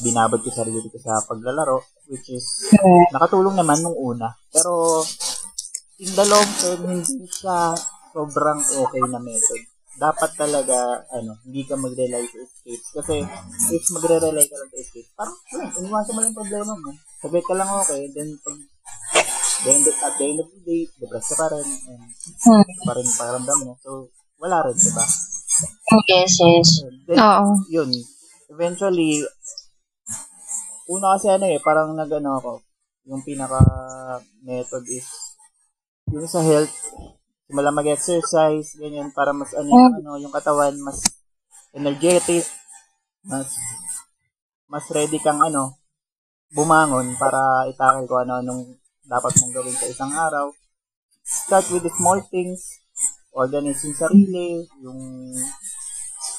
binabad ko sarili ko sa paglalaro, which is, nakatulong naman nung una. Pero, in the long term, hindi siya sobrang okay na method. Dapat talaga, ano, hindi ka mag-rely sa escapes. Kasi, if magre-rely ka lang sa escapes, parang, wala, iniwasan mo lang yung problema mo. Sabi ka lang okay, then, pag, then, at the end of the day, depressed ka pa rin, and,
Hmm.
pa rin pakiramdam mo. So, wala rin, di ba?
yes, yes.
Then,
Oo.
yun, eventually, una kasi ano eh, parang nagano ako, yung pinaka method is, yung sa health, simula mag-exercise, ganyan, para mas ano, yung, ano, yung katawan, mas energetic, mas, mas ready kang ano, bumangon para itakil ko ano, anong dapat mong gawin sa isang araw. Start with the small things, organize yung sarili, yung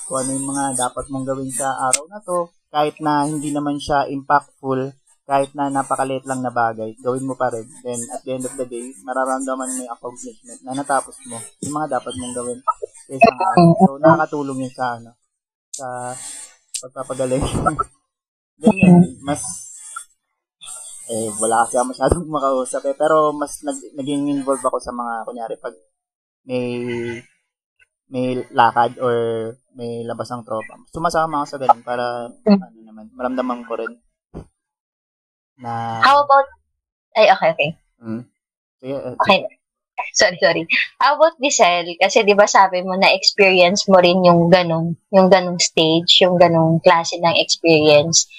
kung ano yung mga dapat mong gawin sa araw na to, kahit na hindi naman siya impactful, kahit na napakaliit lang na bagay, gawin mo pa rin. Then, at the end of the day, mararamdaman mo yung accomplishment na natapos mo, yung mga dapat mong gawin sa isang araw. So, nakakatulong yun sa, ano, sa pagpapagaling. Then, yun, mas, eh, wala kasi ako masyadong makausap eh. Pero mas nag, naging involved ako sa mga, kunyari, pag may may lakad or may labas ng tropa. Sumasama ako sa ganun para, ano naman, maramdaman ko rin na,
How about, ay, okay, okay.
mm, sige, eh,
Okay. Sorry, sorry. How about Bisel? Kasi di ba sabi mo na experience mo rin yung ganong, yung ganong stage, yung ganong klase ng experience.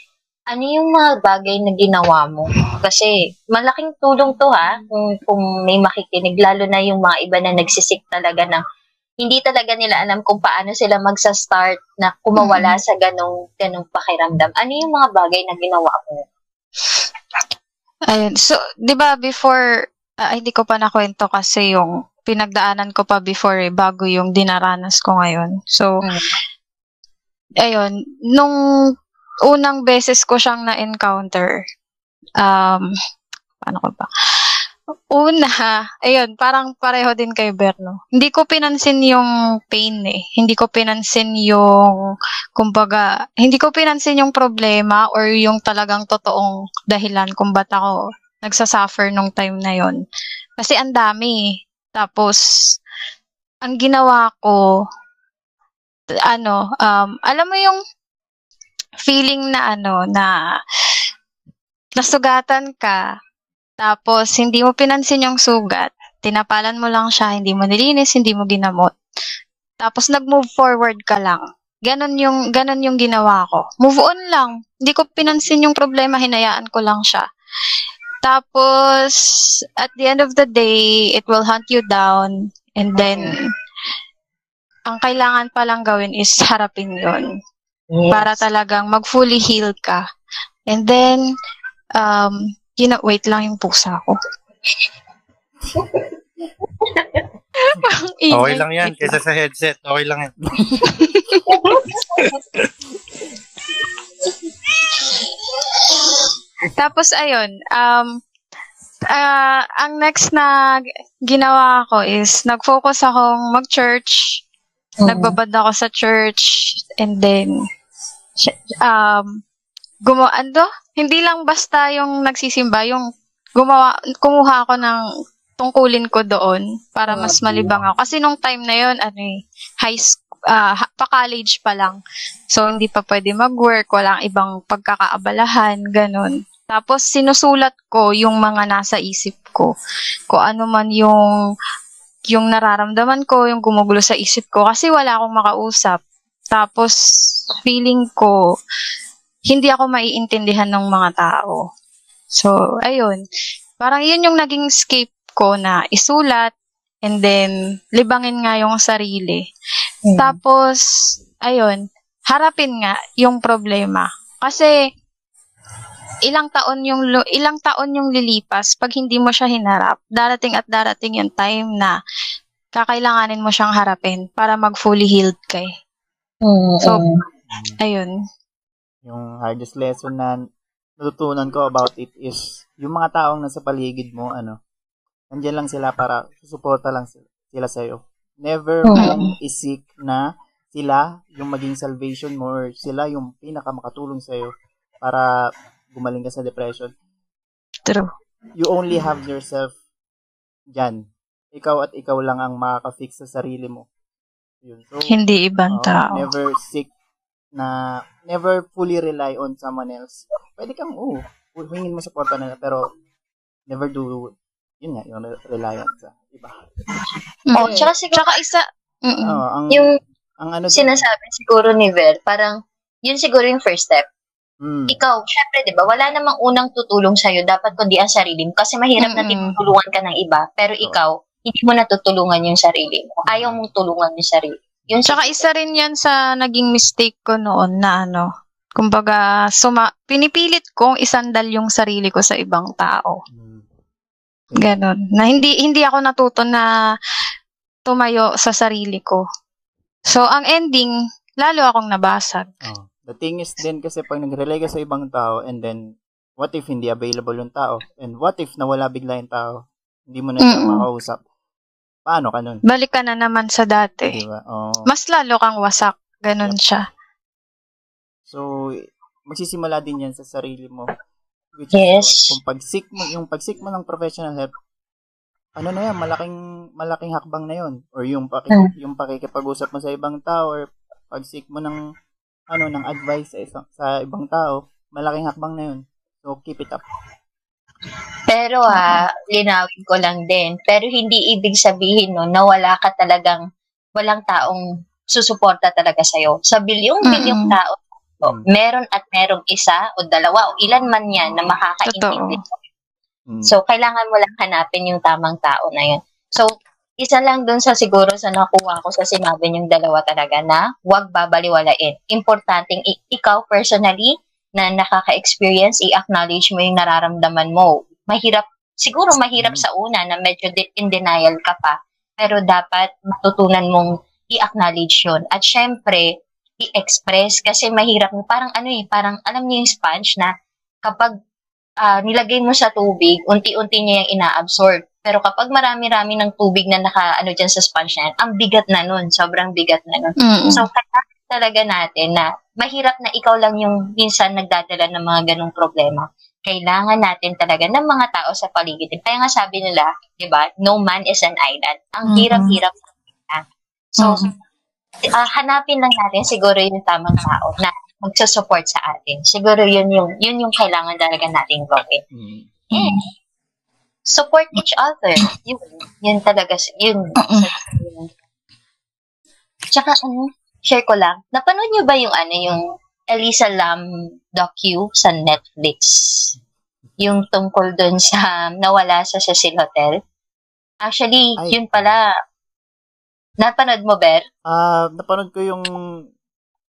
Ano yung mga bagay na ginawa mo? Kasi malaking tulong to ha, kung, kung may makikinig, lalo na yung mga iba na nagsisik talaga ng hindi talaga nila alam kung paano sila magsa-start na kumawala sa ganong, ganong pakiramdam. Ano yung mga bagay na ginawa mo?
Ayun. So, 'di ba before ah, hindi ko pa nakwento kasi yung pinagdaanan ko pa before eh, bago yung dinaranas ko ngayon. So,
Mm.
ayun, nung unang beses ko siyang na-encounter, um, paano ko ba? Una, ayun, parang pareho din kay Berno. Hindi ko pinansin yung pain eh. Hindi ko pinansin yung, kumbaga, hindi ko pinansin yung problema or yung talagang totoong dahilan kung ba't ako nagsasuffer nung time na yon. Kasi ang dami. eh. Tapos, ang ginawa ko, ano, um, alam mo yung feeling na ano, na nasugatan ka, tapos hindi mo pinansin yung sugat, tinapalan mo lang siya, hindi mo nilinis, hindi mo ginamot. Tapos nag-move forward ka lang. Ganon yung, ganon yung ginawa ko. Move on lang. Hindi ko pinansin yung problema, hinayaan ko lang siya. Tapos, at the end of the day, it will hunt you down. And then, ang kailangan palang gawin is harapin yon para talagang mag-fully heal ka. And then, um, gina- wait lang yung pusa ko.
Okay lang yan. Kaysa sa headset. Okay lang yan.
Tapos, ayun, um, ah, ang next na ginawa ko is, nag-focus akong mag-church, nagbabad ako sa church, and then, um, gumawa, ano? Hindi lang basta yung nagsisimba, yung gumawa, kumuha ako ng tungkulin ko doon para mas malibang ako. Kasi nung time na yon ano eh, high school, pa-college pa lang. So, hindi pa pwede mag-work, walang ibang pagkakaabalahan, ganun. Tapos, sinusulat ko yung mga nasa isip ko. Kung ano man yung yung nararamdaman ko, yung gumugulo sa isip ko. Kasi wala akong makausap. Tapos, feeling ko, hindi ako maiintindihan ng mga tao. So, ayun. Parang yun yung naging escape ko na isulat and then libangin nga yung sarili.
Mm.
Tapos, ayun, harapin nga yung problema. Kasi, ilang taon yung ilang taon yung lilipas pag hindi mo siya hinarap. Darating at darating yung time na kakailanganin mo siyang harapin para mag fully healed kay.
Mm,
So,
mm.
ayun.
Yung hardest lesson na natutunan ko about it is yung mga taong nasa paligid mo, ano, nandiyan lang sila para susuporta lang sila, sila sa'yo. Never mong isik na sila yung maging salvation mo or sila yung pinakamakatulong sa'yo para gumaling ka sa depression.
True.
You only have yourself dyan. Ikaw at ikaw lang ang makaka-fix sa sarili mo. Yun. So,
Hindi ibang
Oo,
tao.
Never seek na never fully rely on someone else. Pwede kang, oo, hingin mo support nila, pero never do, yun nga, yung re- reliance sa iba.
Oh,
Mm.
tsaka siguro,
Tsaka isa, mm
Oo, ang,
yung
ang ano dun-
sinasabi siguro ni Ver, parang, yun siguro yung first step.
Mm,
Ikaw, syempre, di ba, wala namang unang tutulong sa'yo, dapat kundi ang sarili mo. Kasi mahirap na
Mm-mm.
tinutulungan ka ng iba, pero ikaw, hindi mo natutulungan yung sarili mo. Ayaw mong tulungan yung sarili. Yun
Tsaka isa rin yan sa naging mistake ko noon na ano, kumbaga, suma, pinipilit kong isandal yung sarili ko sa ibang tao.
mm,
Ganon. Na hindi, hindi ako natuto na tumayo sa sarili ko. So, ang ending, lalo akong nabasag.
oh. The thing is din kasi pag nag-rely ka sa ibang tao and then what if hindi available yung tao? And what if nawala bigla yung tao? Hindi mo na siya
Mm-mm.
makausap. Paano ka nun?
Balik ka na naman sa dati.
Di ba? Oo.
Mas lalo kang wasak. Ganon siya.
So, magsisimula din yan sa sarili mo. Which
Yes.
is, kung pag-seek mo, yung pag-seek mo ng professional help, ano na yan, malaking, malaking hakbang na yun. Or yung, paki,
Hmm.
yung pakikipag-usap mo sa ibang tao, or pag-seek mo ng, ano, ng advice sa, isang, sa ibang tao, malaking hakbang na yun. So, keep it up.
Pero ha, linawin ko lang din. Pero hindi ibig sabihin no, na wala ka talagang, walang taong susuporta talaga sa'yo. Sa bilyong-bilyong
Mm-mm.
tao, o,
Mm.
meron at merong isa o dalawa o ilan man yan na makakaintindi.
Mm.
So, kailangan mo lang hanapin yung tamang tao na yun. So, isa lang dun sa siguro sa nakuha ko sa sinabi niyong dalawa talaga na huwag babaliwalain. Importanteng i- ikaw personally na nakaka-experience, i-acknowledge mo yung nararamdaman mo. Mahirap, siguro mahirap
Mm.
sa una na medyo in denial ka pa. Pero dapat matutunan mong i-acknowledge yun. At syempre, i-express kasi mahirap. Parang ano eh, parang alam niyo yung sponge na kapag ah, nilagay mo sa tubig, unti-unti niya yung ina-absorb. Pero kapag marami-rami ng tubig na naka, ano dyan sa sponge na yan, ang bigat na nun. Sobrang bigat na nun.
Mm-mm.
So, kailangan talaga natin na mahirap na ikaw lang yung minsan nagdadala ng mga ganong problema. Kailangan natin talaga ng mga tao sa paligid. Kaya nga sabi nila, di ba, no man is an island. Ang
Mhm.
hirap-hirap. na. So,
Mhm.
ah, hanapin lang natin siguro yung tamang tao na magsusupport sa atin. Siguro yun yung, yun yung kailangan talaga nating gawin.
Mm.
Eh, support each other. Yun, yun talaga, yun. yun. Tsaka ano, share ko lang, napanood nyo ba yung ano, yung Elisa Lam docu sa Netflix? Yung tungkol dun sa nawala sa Cecil Hotel? Actually,
Ay.
yun pala, napanood mo, Ber?
Ah, napanood ko yung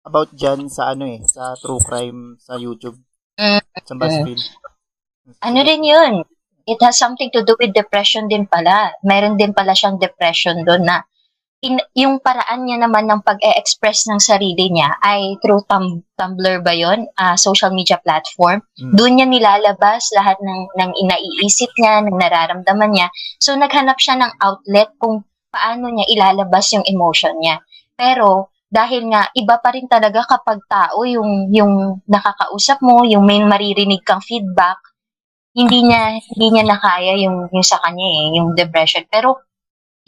about dyan sa ano eh, sa true crime sa YouTube.
Mm.
Sa BuzzFeed.
Ano rin yun? It has something to do with depression din pala. Meron din pala siyang depression doon na in, yung paraan niya naman ng pag-e-express ng sarili niya ay through tum- Tumblr ba yun? Ah, social media platform.
Mm.
Doon niya nilalabas lahat ng, ng inaiisip niya, ng nararamdaman niya. So, naghanap siya ng outlet kung paano niya ilalabas yung emotion niya. Pero, dahil nga, iba pa rin talaga kapag tao yung, yung nakakausap mo, yung may maririnig kang feedback, hindi niya hindi niya nakaya yung yung sa kanya eh, yung depression. Pero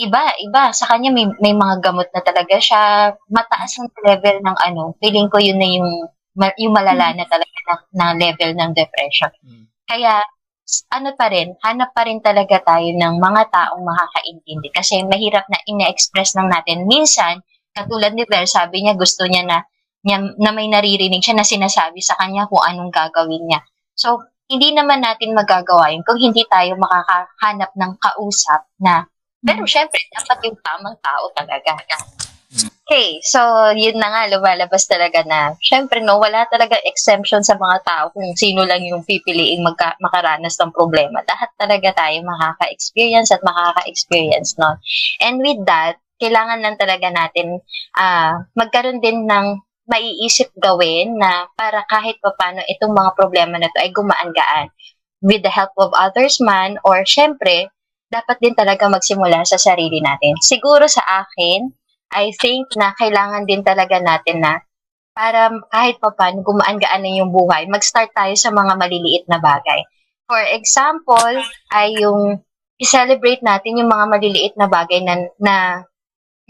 iba, iba sa kanya may may mga gamot na talaga siya. Mataas ang level ng ano, feeling ko yun na yung yung malala na talaga na, na level ng depression.
Mm.
Kaya ano pa rin, hanap pa rin talaga tayo ng mga taong makakaintindi kasi mahirap na ina-express lang natin. Minsan, katulad ni Ver, sabi niya gusto niya na niya, na may naririnig siya na sinasabi sa kanya kung anong gagawin niya. So, hindi naman natin magagawa yun kung hindi tayo makakahanap ng kausap na, pero syempre, dapat yung tamang tao talaga. Okay, so yun na nga, lumalabas talaga na, syempre no, wala talaga exemption sa mga tao kung sino lang yung pipiliin magka, makaranas ng problema. Lahat talaga tayo makaka-experience at makaka-experience no. And with that, kailangan lang talaga natin ah magkaroon din ng maiisip gawin na para kahit paano itong mga problema na to ay gumaan-gaan with the help of others man or syempre, dapat din talaga magsimula sa sarili natin. Siguro sa akin, I think na kailangan din talaga natin na para kahit paano gumaan-gaan na yung buhay, mag-start tayo sa mga maliliit na bagay. For example, ay yung i-celebrate natin yung mga maliliit na bagay na, na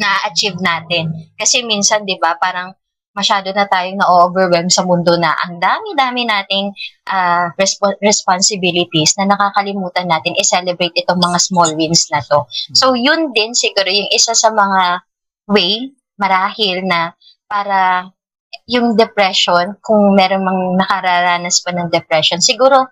na-achieve natin. Kasi minsan, di ba, parang masyado na tayong na-overwhelm sa mundo na ang dami-dami nating ah, respo- responsibilities na nakakalimutan natin i-celebrate itong mga small wins na to. So, yun din siguro yung isa sa mga way, marahil na para yung depression, kung meron mang nakararanas pa ng depression, siguro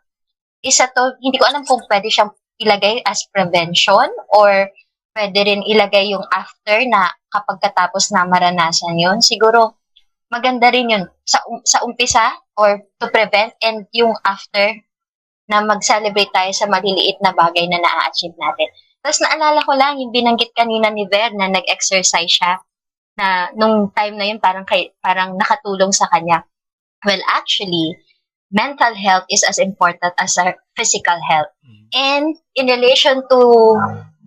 isa to, hindi ko alam kung pwede siyang ilagay as prevention or pwede rin ilagay yung after na kapag katapos na maranasan yun. Siguro, maganda rin yun sa, um- sa umpisa or to prevent and yung after na mag-celebrate tayo sa maliliit na bagay na na-achieve natin. Tapos naalala ko lang yung binanggit kanina ni Ver na nag-exercise siya na nung time na yun parang kay, parang nakatulong sa kanya. Well, actually, mental health is as important as our physical health. And in relation to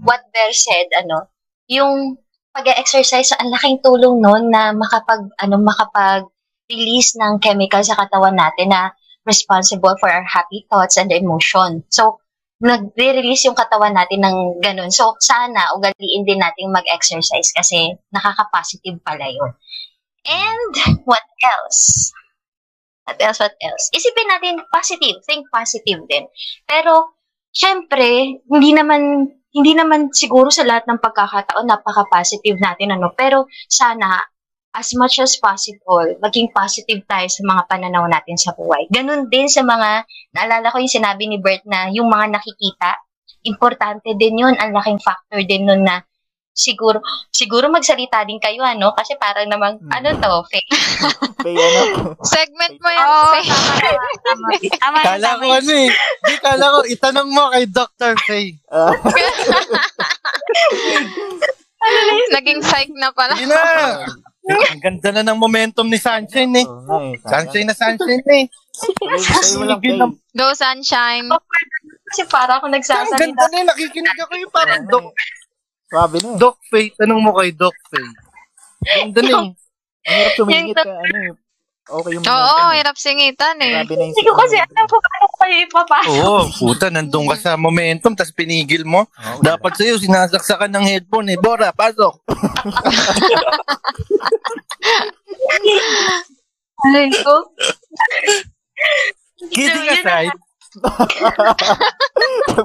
what Ver said, ano, yung pag-exercise, ang laking tulong nun na makapag, ano, makapag release ng chemical sa katawan natin na responsible for our happy thoughts and emotion. So, nagre-release yung katawan natin ng ganun. So, sana ugaliin din natin mag-exercise kasi nakaka-positive pala yun. And, what else? What else, what else? Isipin natin positive, think positive din. Pero, syempre, hindi naman hindi naman siguro sa lahat ng pagkakataon napaka-positive natin ano, pero sana as much as possible, maging positive tayo sa mga pananaw natin sa buhay. Ganun din sa mga, naalala ko yung sinabi ni Bert na yung mga nakikita, importante din yun, ang laking factor din nun na siguro, siguro magsalita din kayo, ano? Kasi parang namang,
Hmm.
ano to, fake.
Kay ano?
Segment mo yan,
Oo,
Faye.
tama, tama, tama. Yun,
Kala ko
yun.
ano eh. Di, kala ko, itanong mo kay Dr. Faye.
Ah,
Naging psych na pala.
Hindi na. Ang ganda na ng momentum ni Sunshine eh. Sunshine na Sunshine eh.
Go sunshine.
Kasi para ako
Ang ganda
nagsasalita.
na eh. Nakikinig ako yung parang Doc,
Swabe na eh.
Doc Faye. Tanong mo kay Doc Faye. Ganda na eh.
Ang hirap sumingit ka, ano eh. Okay yung
Oo,
momentum eh.
hirap singitan eh.
Grabe na yung
Hindi ko kasi alam kung paano ko kayo ipapasok.
Oo, puta, nandun ka sa momentum, tapos pinigil mo.
Oo,
Dapat sa'yo, sinasaksakan ng headphone eh. Bora, pasok.
Alam ko.
Kidding aside,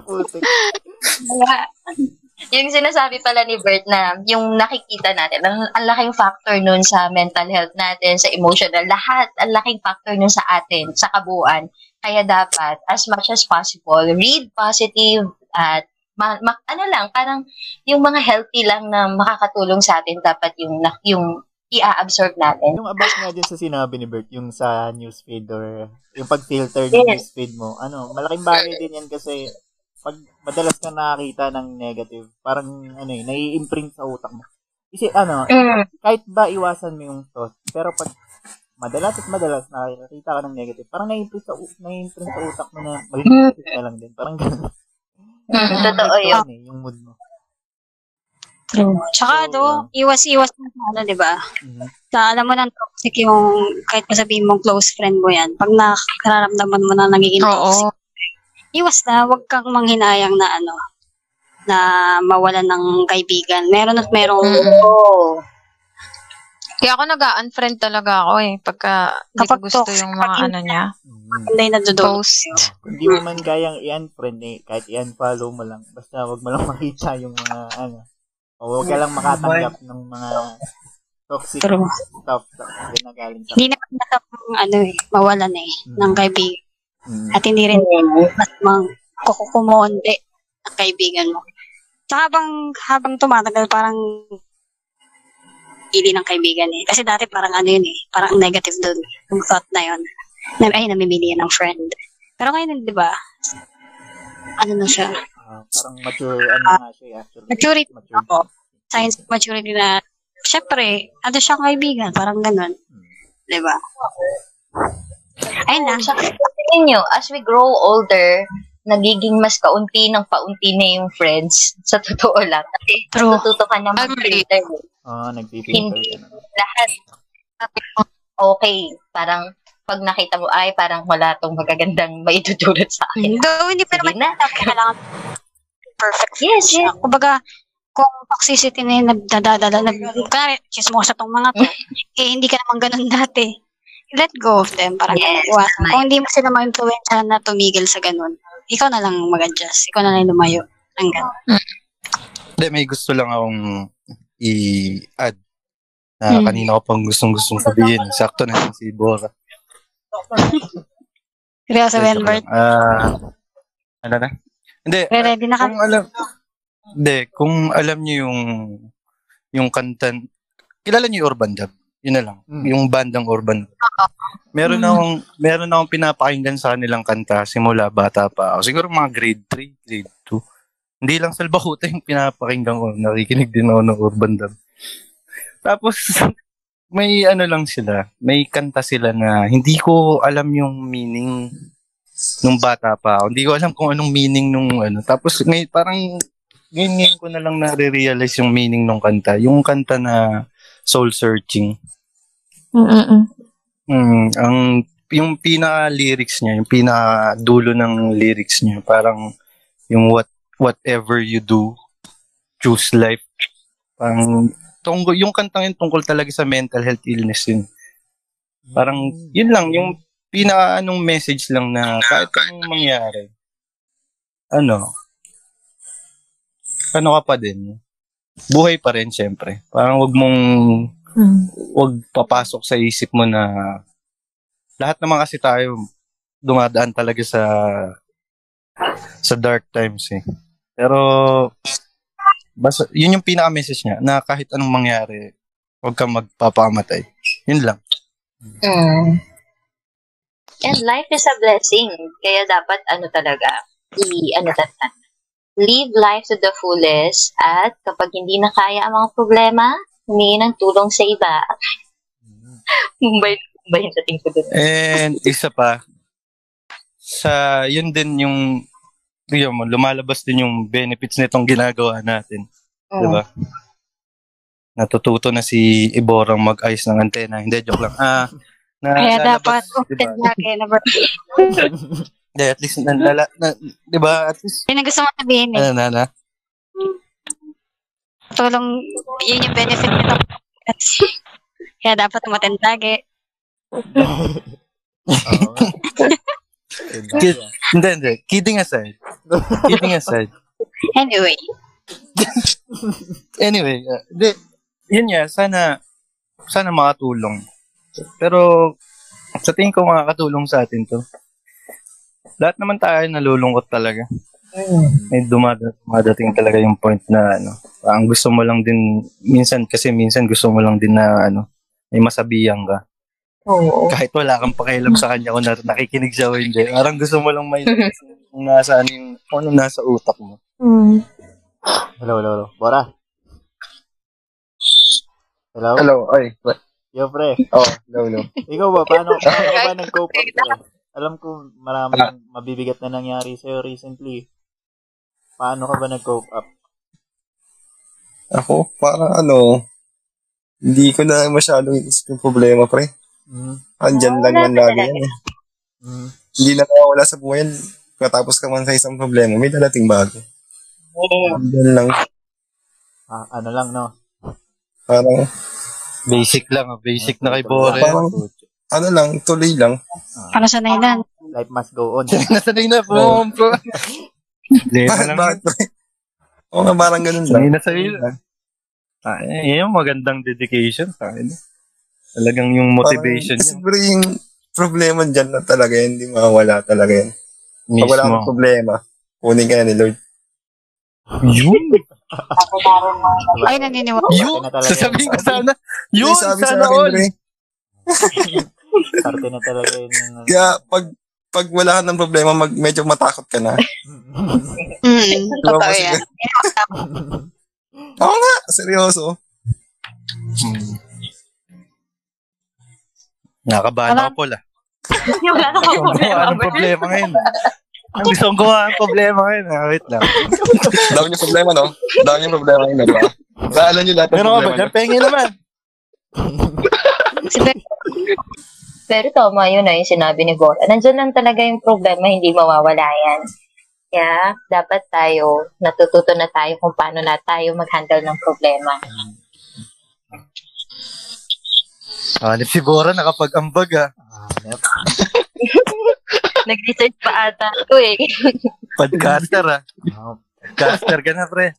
Putik.
Yung sinasabi pala ni Bert na yung nakikita natin, ang, ang laking factor nun sa mental health natin, sa emotional, lahat, ang laking factor nun sa atin, sa kabuuan. Kaya dapat, as much as possible, read positive at ma, ma- ano lang, parang yung mga healthy lang na makakatulong sa atin, dapat yung, na- yung i-absorb natin.
Yung about nga din sa sinabi ni Bert, yung sa newsfeed or yung pag-filter ng
Yes.
newsfeed mo, ano, malaking bagay din yan kasi pag madalas ka nakakita ng negative, parang ano eh, nai-imprint sa utak mo. Kasi ano,
Mm.
kahit ba iwasan mo yung thought, pero pag madalas at madalas nakikita ka ng negative, parang nai-imprint sa, nai-imprint sa utak mo na maging negative na lang din. Parang gano'n.
Mm, totoo yun.
eh, yung mood mo.
True. Tsaka,
So,
do,
ah,
iwas-iwas mo sa ano, di ba?
Mhm.
Sa alam mo ng toxic yung, kahit masabihin mong close friend mo yan, pag nakararamdaman mo na nagiging toxic,
Oo.
Iwas na, huwag kang manghinayang na ano, na mawalan ng kaibigan. Meron at merong,
Mm.
Oo.
Kaya ako nag-unfriend talaga ako eh. Pagka hindi ko gusto
toxic,
yung mga
hindi-
ano niya.
Hindi na.
Post.
Kung di mo man kayang i-unfriend eh, kahit i-unfollow mo lang, basta wag mo lang makita yung mga ano, o wag ka lang makatanggap ng mga toxic
True.
stuff na ginagaling sa
Hindi naman masama ano eh, mawalan eh, ng kaibigan.
Mm.
At hindi rin mas mang kukumonde ang kaibigan mo. So habang, habang tumatagal, parang ili ng kaibigan eh. Kasi dati parang ano yun eh, parang ang negative doon, yung thought na yun. Na, ay, namimili yan ng friend. Pero ngayon, di ba, ano na siya,
Ah, parang mature, ano nga siya eh, actually.
maturity
Mature.
ako. Science maturity na, syempre, ano siyang kaibigan, parang ganun. Di ba? Ayun lang.
Nyo, as we grow older, nagiging mas kaunti ng paunti na yung friends. Sa totoo lang. Kasi
True.
natututo ka na mag-filter.
Ah, nagpipilter
Hindi. Lahat okay. Parang pag nakita mo, ay, parang wala tong magagandang maitutulot sa akin.
Though, hindi pa
Sige
naman
na.
kailangan perfect
Yes, yes.
Kumbaga, kung toxicity na yung nagdadadala, nag, kaya, chismosa tong mga to, eh, hindi ka naman ganun dati. Let go of them. Parang
Yes, tama
Kung hindi mo sila ma-influensya na tumigil sa ganun, ikaw na lang mag-adjust. Ikaw na lang lumayo. Ang ganun.
Hindi, may gusto lang akong i-add na
Hmm.
kanina ko pang gustong-gustong sabihin. Sakto na si Bora.
Seryoso,
Joke
Wenbert.
Ah, ano na? Hindi,
Ready na ka?
kung alam, hindi, kung alam niyo yung, yung kanta, kilala niyo yung Urban Dub? Yun na lang.
Mm.
Yung bandang Urban. Meron
Mm.
akong, meron akong pinapakinggan sa kanilang kanta simula bata pa ako. Siguro mga grade 3, grade 2. Hindi lang salbakuta yung pinapakinggan ko. Nakikinig din ako ng Urban Dub. Tapos, may ano lang sila, may kanta sila na hindi ko alam yung meaning nung bata pa ako. Hindi ko alam kung anong meaning nung ano. Tapos ngay, parang ngayon, ngayon ko na lang na-realize yung meaning nung kanta. Yung kanta na Soul Searching.
Mm-mm.
Mm, ang yung pinaka-lyrics niya, yung pinaka-dulo ng lyrics niya, parang yung what whatever you do, choose life. Parang tungkol, yung kantang yun tungkol talaga sa mental health illness yun. Parang, yun lang, yung pinaka anong message lang na kahit anong mangyari, ano, ano ka pa din, buhay pa rin, syempre. Parang wag mong, wag papasok sa isip mo na lahat naman kasi tayo dumadaan talaga sa sa dark times eh. Pero basta yun yung pinaka-message niya na kahit anong mangyari, huwag kang magpapamatay. Yun lang.
Mm. And life is a blessing. Kaya dapat ano talaga, i ano tatan. Live life to the fullest at kapag hindi na kaya ang mga problema, humingi ng tulong sa iba. Mumbai, Mumbai yung dating ko dun.
And isa pa, sa yun din yung yun mo, lumalabas din yung benefits nitong ginagawa natin.
Mm.
Di ba? Natututo na si Iborang mag-ayos ng antena. Hindi, joke lang. Ah, na,
Kaya dapat,
lalabas, di Hindi, at least, na, na, di ba? At least,
Yun ang gusto mo sabihin eh.
ano na, na.
Tulong, yun yung benefit nito. Kaya dapat umaten lagi.
Oo.
Kid, hindi, hindi. Kidding aside. Kidding aside.
Anyway,
Anyway, uh, di, yun nga, sana, sana makatulong. Pero, sa tingin ko makakatulong sa atin to. Lahat naman tayo nalulungkot talaga. May dumada, dumadating talaga yung point na ano, ang gusto mo lang din, minsan kasi minsan gusto mo lang din na ano, may masabihan ka.
Oo.
Kahit wala kang pakialam sa kanya kung na, nakikinig siya o hindi. Parang gusto mo lang may kung nasa ano yung, kung ano nasa utak mo.
Hello, hello, hello. Bora. Hello?
Hello, ay.
Yo, pre.
Oh, hello, hello.
Ikaw ba, paano, paano ba nag-cope up, pre? Alam ko, maraming mabibigat na nangyari sa'yo recently. Paano ka ba nag-cope up?
Ako, parang ano, hindi ko na masyadong isip yung problema, pre.
Mm.
Andyan lang yan lagi yan eh.
Mm.
Hindi na nawawala sa buhay yan. Katapos ka man sa isang problema, may dadating bago. Andyan lang.
Ah, ano lang, no?
Parang,
Basic lang, ah. basic na kay Bore.
Parang- ano lang, tuloy lang.
para sa nailan.
Life must go on.
Nasanay na po,
Bakit,
lang.
bakit? Oo nga, parang ganun
Sanay
lang.
na sa'yo. Ah, eh, yung magandang dedication sa akin. Talagang yung motivation
Parang, siguro yung problema dyan na talaga yan, hindi mawawala talaga yan. Pag wala
Mismo.
problema, kunin ka na ni Lord.
Yun!
Ay, naniniwala.
Yun! Sasabihin ko
yun.
sana. Yun!
Hindi, sabi sa
Sana all!
Parte na talaga yun. yung-
Kaya, pag pag wala ka ng problema, mag, medyo matakot ka na.
Mm, totoo yan.
Oo nga, seryoso.
Nakabahan
Wala-
ako, Paul, ah.
Wala na akong problema.
ang problema ngayon. Ang gusto kong gawa ang problema ngayon. Ah, wait lang.
Dami yung problema, no? Dami yung problema yun, diba? Naalan nyo lahat ng
Meron ka ba
problema.
Pengi naman.
Pero tama yun na yung sinabi ni Bora. Nandyan lang talaga yung problema, hindi mawawala yan. Kaya, dapat tayo, natututo na tayo kung paano na tayo mag-handle ng problema.
Hanip si Bora, nakapag-ambag ah.
Ah, yep.
Nag-research pa ata ito eh.
Podcaster ah.
Ah,
Podcaster ka na, pre.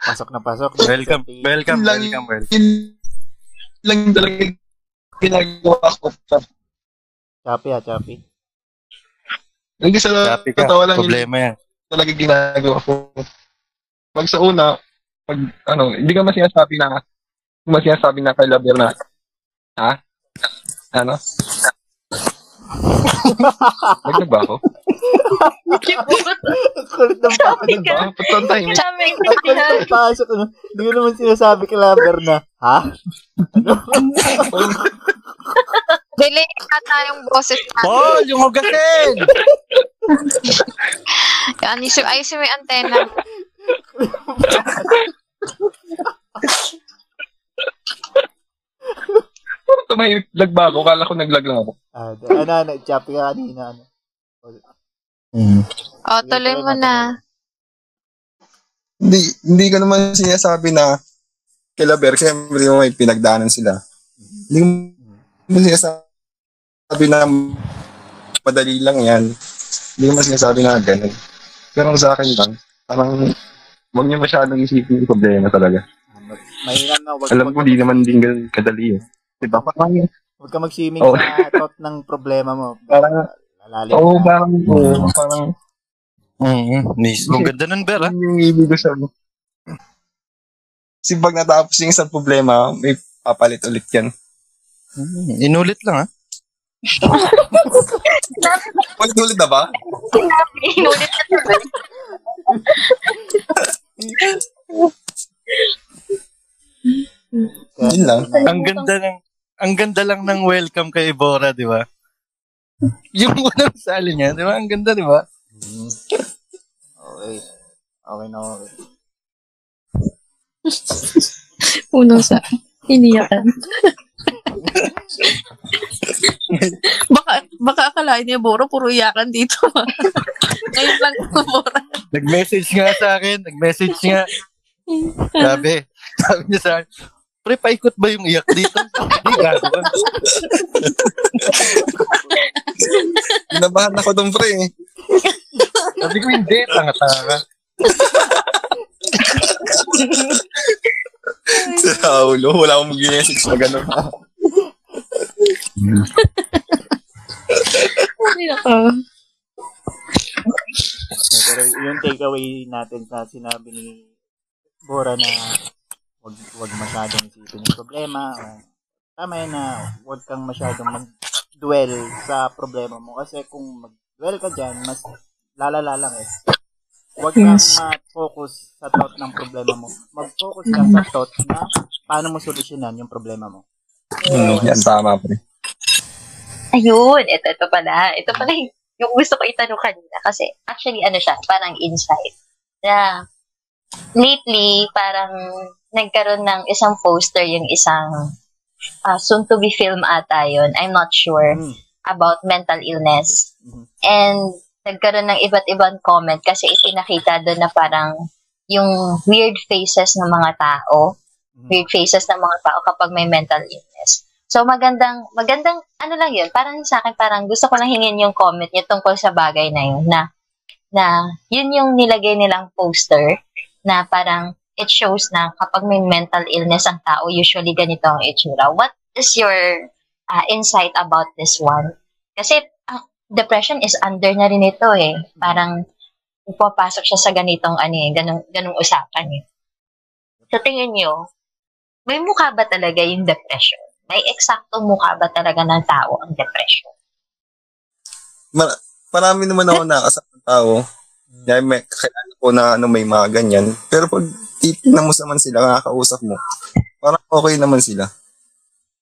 pasok na pasok.
Welcome, welcome, welcome, welcome.
Yun lang talaga yung ginagawa ko.
Choppy ah, choppy.
Hindi sa
Happy ka.
totoo lang yun
Problema yan.
talaga ginagawa ko. Pag sa una, pag ano, hindi ka man sinasabi na, hindi man sinasabi na kay Labier na, ha? Ano? Naglag ba ako?
Kulit ng
Choppy
pasok.
ka.
Ba? Ba't ang tahimik?
Sabi ko
Ang kulit ng pasok. Ano? Hindi ko naman sinasabi kay Laber na, ha?
Delay ata yung boses natin.
Paul, yung hugasin!
Ayusin, ayusin mo yung antena.
tumahimik, lag ba ako? Kala ko naglag lang ako.
Ah, d- ano, ano, choppy ka kanina, ano.
Mm.
O, tuloy mo na.
Hindi, hindi ko naman sinasabi na kila Ber, siyempre may pinagdaanan sila. Hindi ko naman sinasabi na madali lang yan. Hindi naman sinasabi na ganun. Pero sa akin lang, parang huwag niyo masyadong isipin yung problema talaga.
Mahirap na, wag,
Alam ko, di naman din ganun kadali eh. Diba? Parang,
wag ka mag-swimming
Oh.
sa thought ng problema mo.
parang,
Lalalim
oo,
na.
parang, oo, parang,
Mm, mismo. Ang ganda nun, Ber, ah.
yun yung ibig ko sabihin. Kasi pag natapos yung isang problema, may papalit ulit yan.
Mm, Inulit lang, ah.
Ulit-ulit na ba?
Inulit na.
Kaya,
Yun lang.
Ang ganda ng ang ganda lang ng welcome kay Bora, di ba? Yung unang sali niya, di ba? Ang ganda, di ba?
Okay. Okay na okay.
Unang sa iniyakan. Baka, baka akalain niya, Boro, puro iyakan dito. Ngayon lang Boro.
Nag-message nga sa akin, nag-message nga. Sabi, sabi niya sa akin, pre, paikot ba yung iyak dito? Hindi, gago
ako doon, pre.
Sabi ko, hindi, tanga-tanga ka.
Sa Raulo, wala akong mag-message na gano'n.
Ay, nako.
Eh, Pero yung takeaway natin sa sinabi ni Bora na wag wag masyadong isipin yung problema. O, tama yan na wag kang masyadong mag-dwell sa problema mo. Kasi kung mag-dwell ka dyan, mas lalala lang eh. Huwag kang
Yes.
ma-focus sa thought ng problema mo. Mag-focus ka sa thought na paano mo solusyonan yung problema mo.
Hmm, yan, tama, pre.
Ayun, ito, ito pala. Ito pala yung, yung gusto ko itanong kanina. Kasi actually, ano siya, parang insight. Na lately, parang nagkaroon ng isang poster yung isang ah, soon-to-be film ata yun. I'm not sure
Hmm.
about mental illness.
Mhm.
And nagkaroon ng iba't ibang comment kasi ipinakita doon na parang yung weird faces ng mga tao,
Mhm.
weird faces ng mga tao kapag may mental illness. So magandang magandang ano lang 'yun, parang sa akin parang gusto ko lang hingin yung comment niya tungkol sa bagay na 'yun na na yun yung nilagay nilang poster na parang it shows na kapag may mental illness ang tao, usually ganito ang itsura. What is your uh, insight about this one? Kasi ah, depression is under na rin ito eh. Parang pupasok siya sa ganitong ano eh, ganung, ganung usapan eh. Sa tingin nyo, may mukha ba talaga yung depression? May eksakto mukha ba talaga ng tao ang depression?
Mar- marami naman ako nakasama tao. Kaya may kakilala ko na ano, may mga ganyan. Pero pag titignan mo naman sila, nakakausap mo, parang okay naman sila.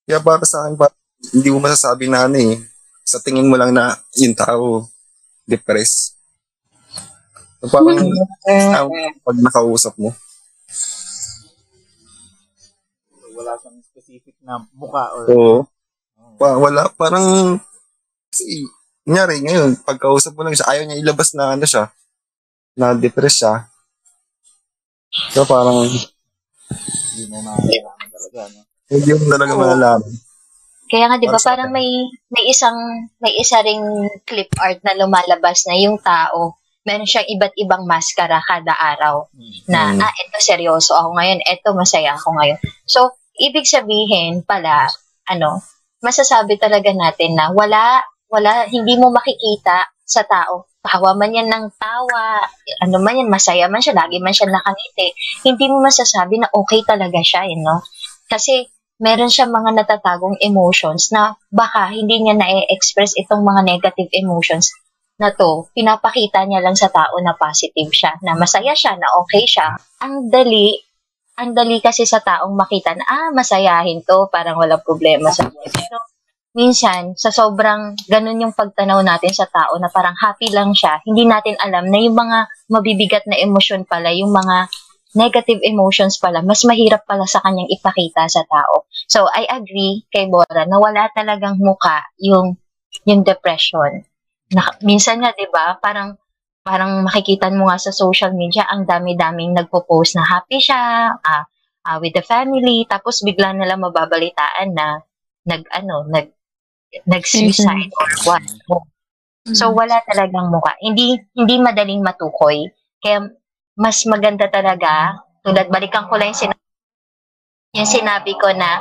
Kaya para sa akin, parang hindi mo masasabi na ano eh. Sa tingin mo lang na yung tao depressed. So, parang ah, pag nakausap mo.
Wala siyang specific na mukha or
Oo. Pa, wala, parang, kasi, kunyari, ngayon, pagkausap mo lang siya, ayaw niya ilabas na ano siya, na depressed siya. So, parang,
hindi mo malalaman talaga. No?
hindi mo talaga malalaman.
Kaya nga 'di ba parang may may isang may isa ring clip art na lumalabas na yung tao meron siyang iba't ibang maskara kada araw na
Mm.
ah ito seryoso ako ngayon, ito masaya ako ngayon. So ibig sabihin pala ano, masasabi talaga natin na wala wala hindi mo makikita sa tao tawa man yan ng tawa, ano man yan, masaya man siya, lagi man siya nakangiti. Hindi mo masasabi na okay talaga siya, eh, no? Kasi meron siya mga natatagong emotions na baka hindi niya na-express itong mga negative emotions na to, pinapakita niya lang sa tao na positive siya, na masaya siya, na okay siya. Ang dali, ang dali kasi sa taong makita na, ah, masayahin to, parang walang problema sa buhay. Pero minsan, sa sobrang ganun yung pagtanaw natin sa tao na parang happy lang siya, hindi natin alam na yung mga mabibigat na emosyon pala, yung mga negative emotions pala, mas mahirap pala sa kanyang ipakita sa tao. So, I agree kay Bora na wala talagang muka yung, yung depression. Na, minsan nga, di ba, parang, parang makikita mo nga sa social media, ang dami-daming nagpo-post na happy siya, ah, ah, with the family, tapos bigla nila mababalitaan na nag, ano, nag, nag-suicide or what. So, wala talagang muka. Hindi, hindi madaling matukoy. Kaya, mas maganda talaga, tulad, balikan ko lang yung sinabi, yung sinabi ko na,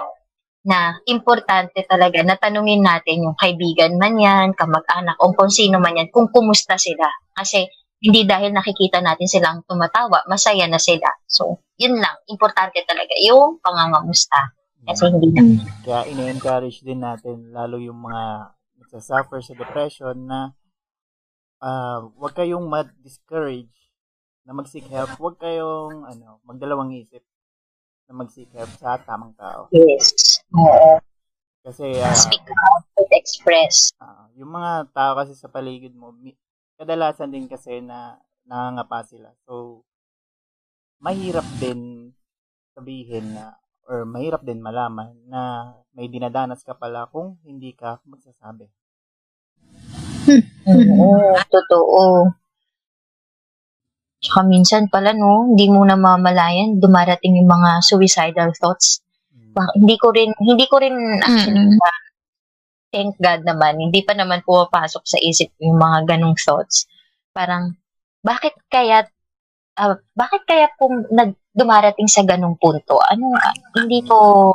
na importante talaga na tanungin natin yung kaibigan man yan, kamag-anak, o kung sino man yan, kung kumusta sila. Kasi, hindi dahil nakikita natin silang tumatawa, masaya na sila. So, yun lang. Importante talaga yung pangangamusta. Kasi hindi na.
Kaya ine-encourage din natin, lalo yung mga nagsasuffer sa depression na ah wag kayong ma-discourage na mag-seek help. Wag kayong ano, magdalawang isip na mag-seek help sa tamang tao.
Yes. Oo.
Kasi ah,
Speak out and express.
ah, yung mga tao kasi sa paligid mo, mi- kadalasan din kasi na nangangapa sila. So, mahirap din sabihin na or mahirap din malaman na may dinadanas ka pala kung hindi ka magsasabi.
Oo, totoo. Tsaka minsan pala, no, hindi mo na mamalayan, dumarating yung mga suicidal thoughts.
Mm.
Bak- hindi ko rin, hindi ko rin actually,
Mm-mm.
Thank God naman, hindi pa naman pumapasok sa isip yung mga ganong thoughts. Parang, bakit kaya, ah, bakit kaya kung nag, dumarating sa ganong punto? Ano, ah, hindi ko,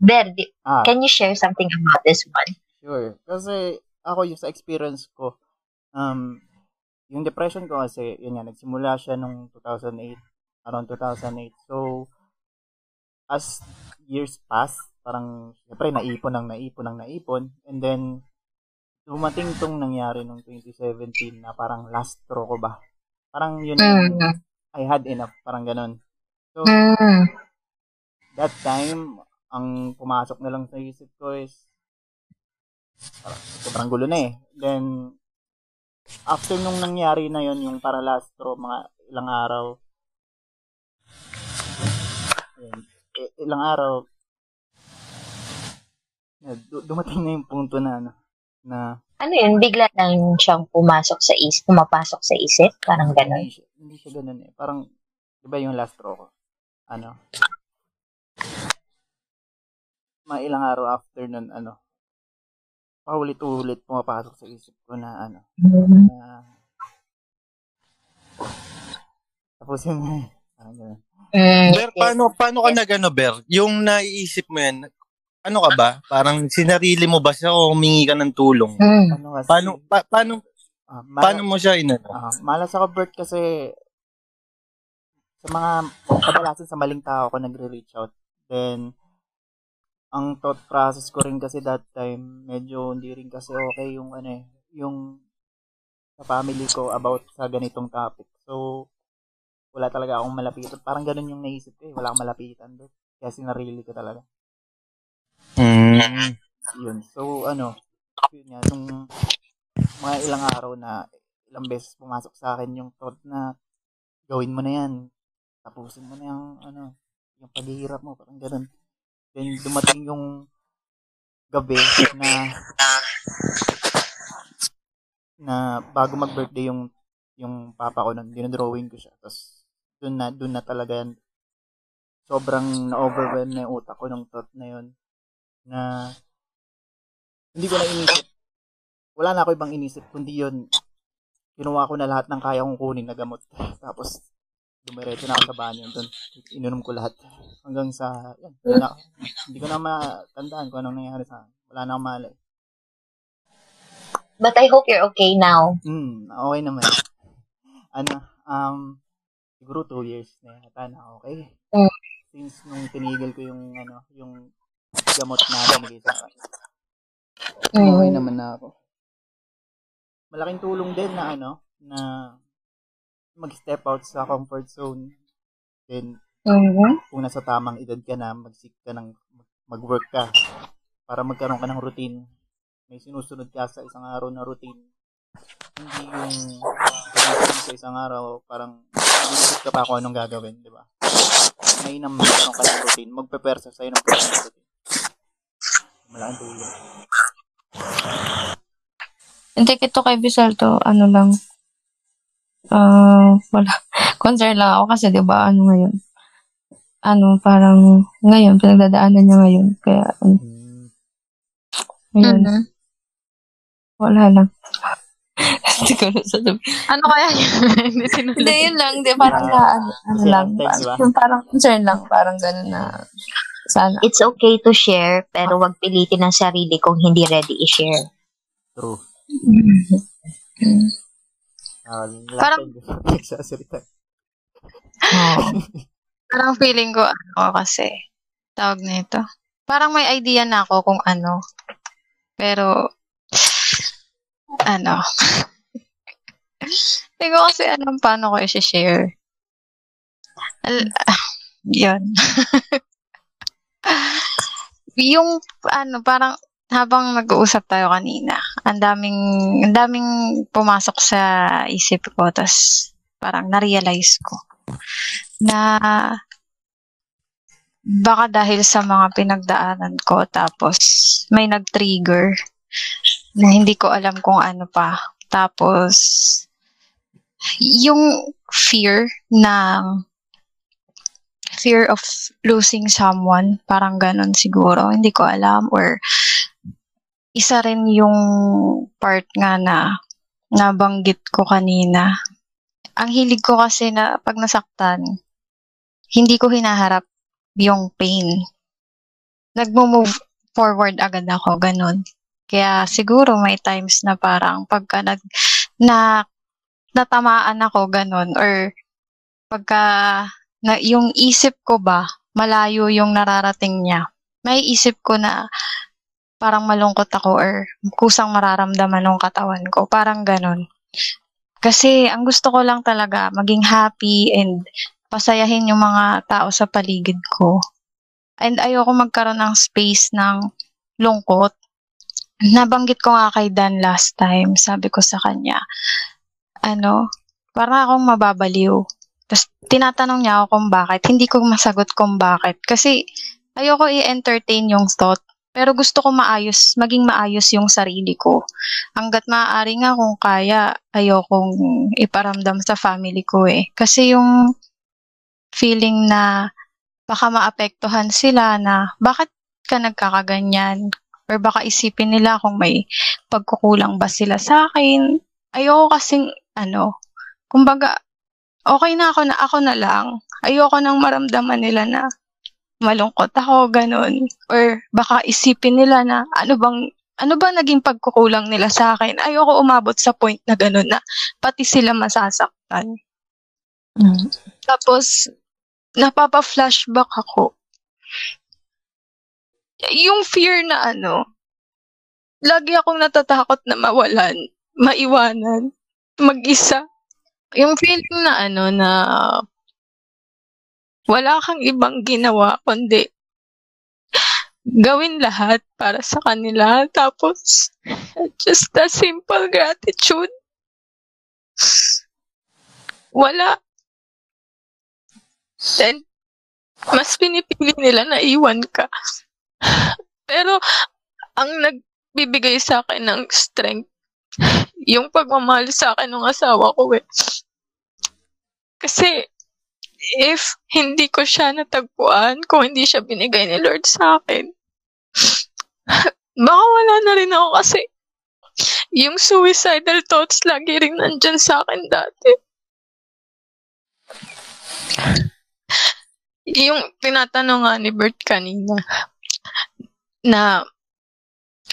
Ber, di-
Ah,
can you share something about this one?
Sure. Kasi ako yung sa experience ko, um, yung depression ko kasi, yun nga, nagsimula siya nung 2008, around 2008. So, as years pass, parang, syempre, naipon ang naipon ang naipon. And then, dumating tong nangyari nung 2017 na parang last straw ko ba? Parang yun,
Mm.
I had enough, parang ganun. So,
Mm.
that time, ang pumasok na lang sa isip ko is parang sobrang gulo na eh. Then, after nung nangyari na yon yung para last straw, mga ilang araw, ilang araw, dumating na yung punto na, ano, na,
Ano yun, bigla lang siyang pumasok sa isip, pumapasok sa isip, parang gano'n.
hindi siya, hindi siya ganun eh. Parang, di ba yung last straw ko? Ano? Mga ilang araw after nun, ano, paulit-ulit pumapasok sa isip ko na, ano, na, tapos yun, eh.
Mm,
Ber, paano, paano ka nag ano, Ber? Yung naiisip mo yan, ano ka ba? Parang sinarili mo ba siya o humingi ka ng tulong?
Mm.
Ano kasi,
Paano, pa, paano,
ah, mala-
paano mo siya inano?
ah, malas ako, Bert, kasi sa mga, kadalasan sa maling tao ako nagre-reach out. Then, ang thought process ko rin kasi that time, medyo hindi rin kasi okay yung ano eh, yung sa family ko about sa ganitong topic. So, wala talaga akong malapitan. Parang ganun yung naisip ko eh. Wala akong malapitan doon. Kaya sinarili ko talaga.
Mm.
Yun. So, ano, yun nga, nung mga ilang araw na ilang beses pumasok sa akin yung thought na gawin mo na yan. Tapusin mo na yung, ano, yung paghihirap mo. Parang ganun. Then, dumating yung gabi na na bago mag-birthday yung yung papa ko nun, dinodrawing ko siya. Tapos, dun na, dun na talaga yan. Sobrang na-overwhelm na yung utak ko ng thought na yun. Na, hindi ko na inisip. Wala na ako ibang inisip, kundi yun, kinuha ko na lahat ng kaya kong kunin na gamot. Tapos, dumiretso na ako sa banyo doon. Ininom ko lahat. Hanggang sa, yan, na, hindi ko na matandaan kung anong nangyari sa akin. Wala na akong malay.
But I hope you're okay now.
Hmm, okay naman. Ano, um, siguro two years na yata na okay.
Mm.
Since nung tinigil ko yung, ano, yung gamot na sa akin. Okay naman na ako. Malaking tulong din na ano, na mag-step out sa comfort zone. Then,
Mhm.
kung nasa tamang edad ka na, mag-seek ka ng, mag-work ka para magkaroon ka ng routine. May sinusunod ka sa isang araw na routine. Hindi yung sa isang araw, parang isip ka pa kung anong gagawin, di ba? may nang meron ka ng routine, magpe-prepare sa sa'yo ng personal routine. Malaking tulong.
Hindi, ito kay Bisalto, ano lang, ah, wala, concern lang ako kasi, di ba, ano ngayon, ano, parang, ngayon, pinagdadaanan niya ngayon, kaya, ano,
Hmm.
ngayon,
Mhm.
wala lang. Hindi ko na sasabihin.
Ano kaya yun? Hindi
yun lang, di, parang na, ano, ano lang, parang, parang concern lang, parang gano'n na, sana.
It's okay to share, pero wag pilitin ang sarili kung hindi ready i-share.
True. Ah,
Parang-
nagsasalita.
Parang feeling ko, ano kasi, tawag na ito. Parang may idea na ako kung ano. Pero, ano. Hindi ko kasi alam paano ko i-share. Al- ah, yun. yung, ano, parang, habang nag-uusap tayo kanina, ang daming, ang daming pumasok sa isip ko, tas parang na-realize ko na baka dahil sa mga pinagdaanan ko tapos may nag-trigger na hindi ko alam kung ano pa. Tapos yung fear ng fear of losing someone, parang ganon siguro, hindi ko alam or isa rin yung part nga na nabanggit ko kanina. Ang hilig ko kasi na pag nasaktan, hindi ko hinaharap yung pain. Nagmo-move forward agad ako, ganun. Kaya siguro may times na parang pagka nag, na, natamaan ako, ganun, or pagka, na, yung isip ko ba, malayo yung nararating niya, may isip ko na parang malungkot ako or kusang mararamdaman ng katawan ko. Parang ganun. Kasi ang gusto ko lang talaga maging happy and pasayahin yung mga tao sa paligid ko. And ayoko magkaroon ng space ng lungkot. Nabanggit ko nga kay Dan last time, sabi ko sa kanya, ano, parang akong mababaliw. Tapos tinatanong niya ako kung bakit. Hindi ko masagot kung bakit. Kasi ayoko i-entertain yung thought. Pero gusto ko maayos, maging maayos yung sarili ko. Hanggat maaari nga kung kaya, ayokong iparamdam sa family ko eh. Kasi yung feeling na baka maapektuhan sila na bakit ka nagkakaganyan? Or baka isipin nila kung may pagkukulang ba sila sa akin. Ayoko kasing, ano, kumbaga, okay na ako na ako na lang. Ayoko nang maramdaman nila na malungkot ako, ganun. Or baka isipin nila na ano bang ano ba naging pagkukulang nila sa akin? Ayoko umabot sa point na ganun na pati sila masasaktan.
Mm.
Tapos, napapa-flashback ako. Yung fear na ano, lagi akong natatakot na mawalan, maiwanan, mag-isa. Yung feeling na ano, na wala kang ibang ginawa, kundi gawin lahat para sa kanila. Tapos, just a simple gratitude. Wala. Then, mas pinipili nila na iwan ka. Pero, ang nagbibigay sa akin ng strength, yung pagmamahal sa akin ng asawa ko eh. Kasi, if hindi ko siya natagpuan, kung hindi siya binigay ni Lord sa akin, baka wala na rin ako kasi yung suicidal thoughts lagi rin nandyan sa akin dati. Yung tinatanong nga ni Bert kanina, na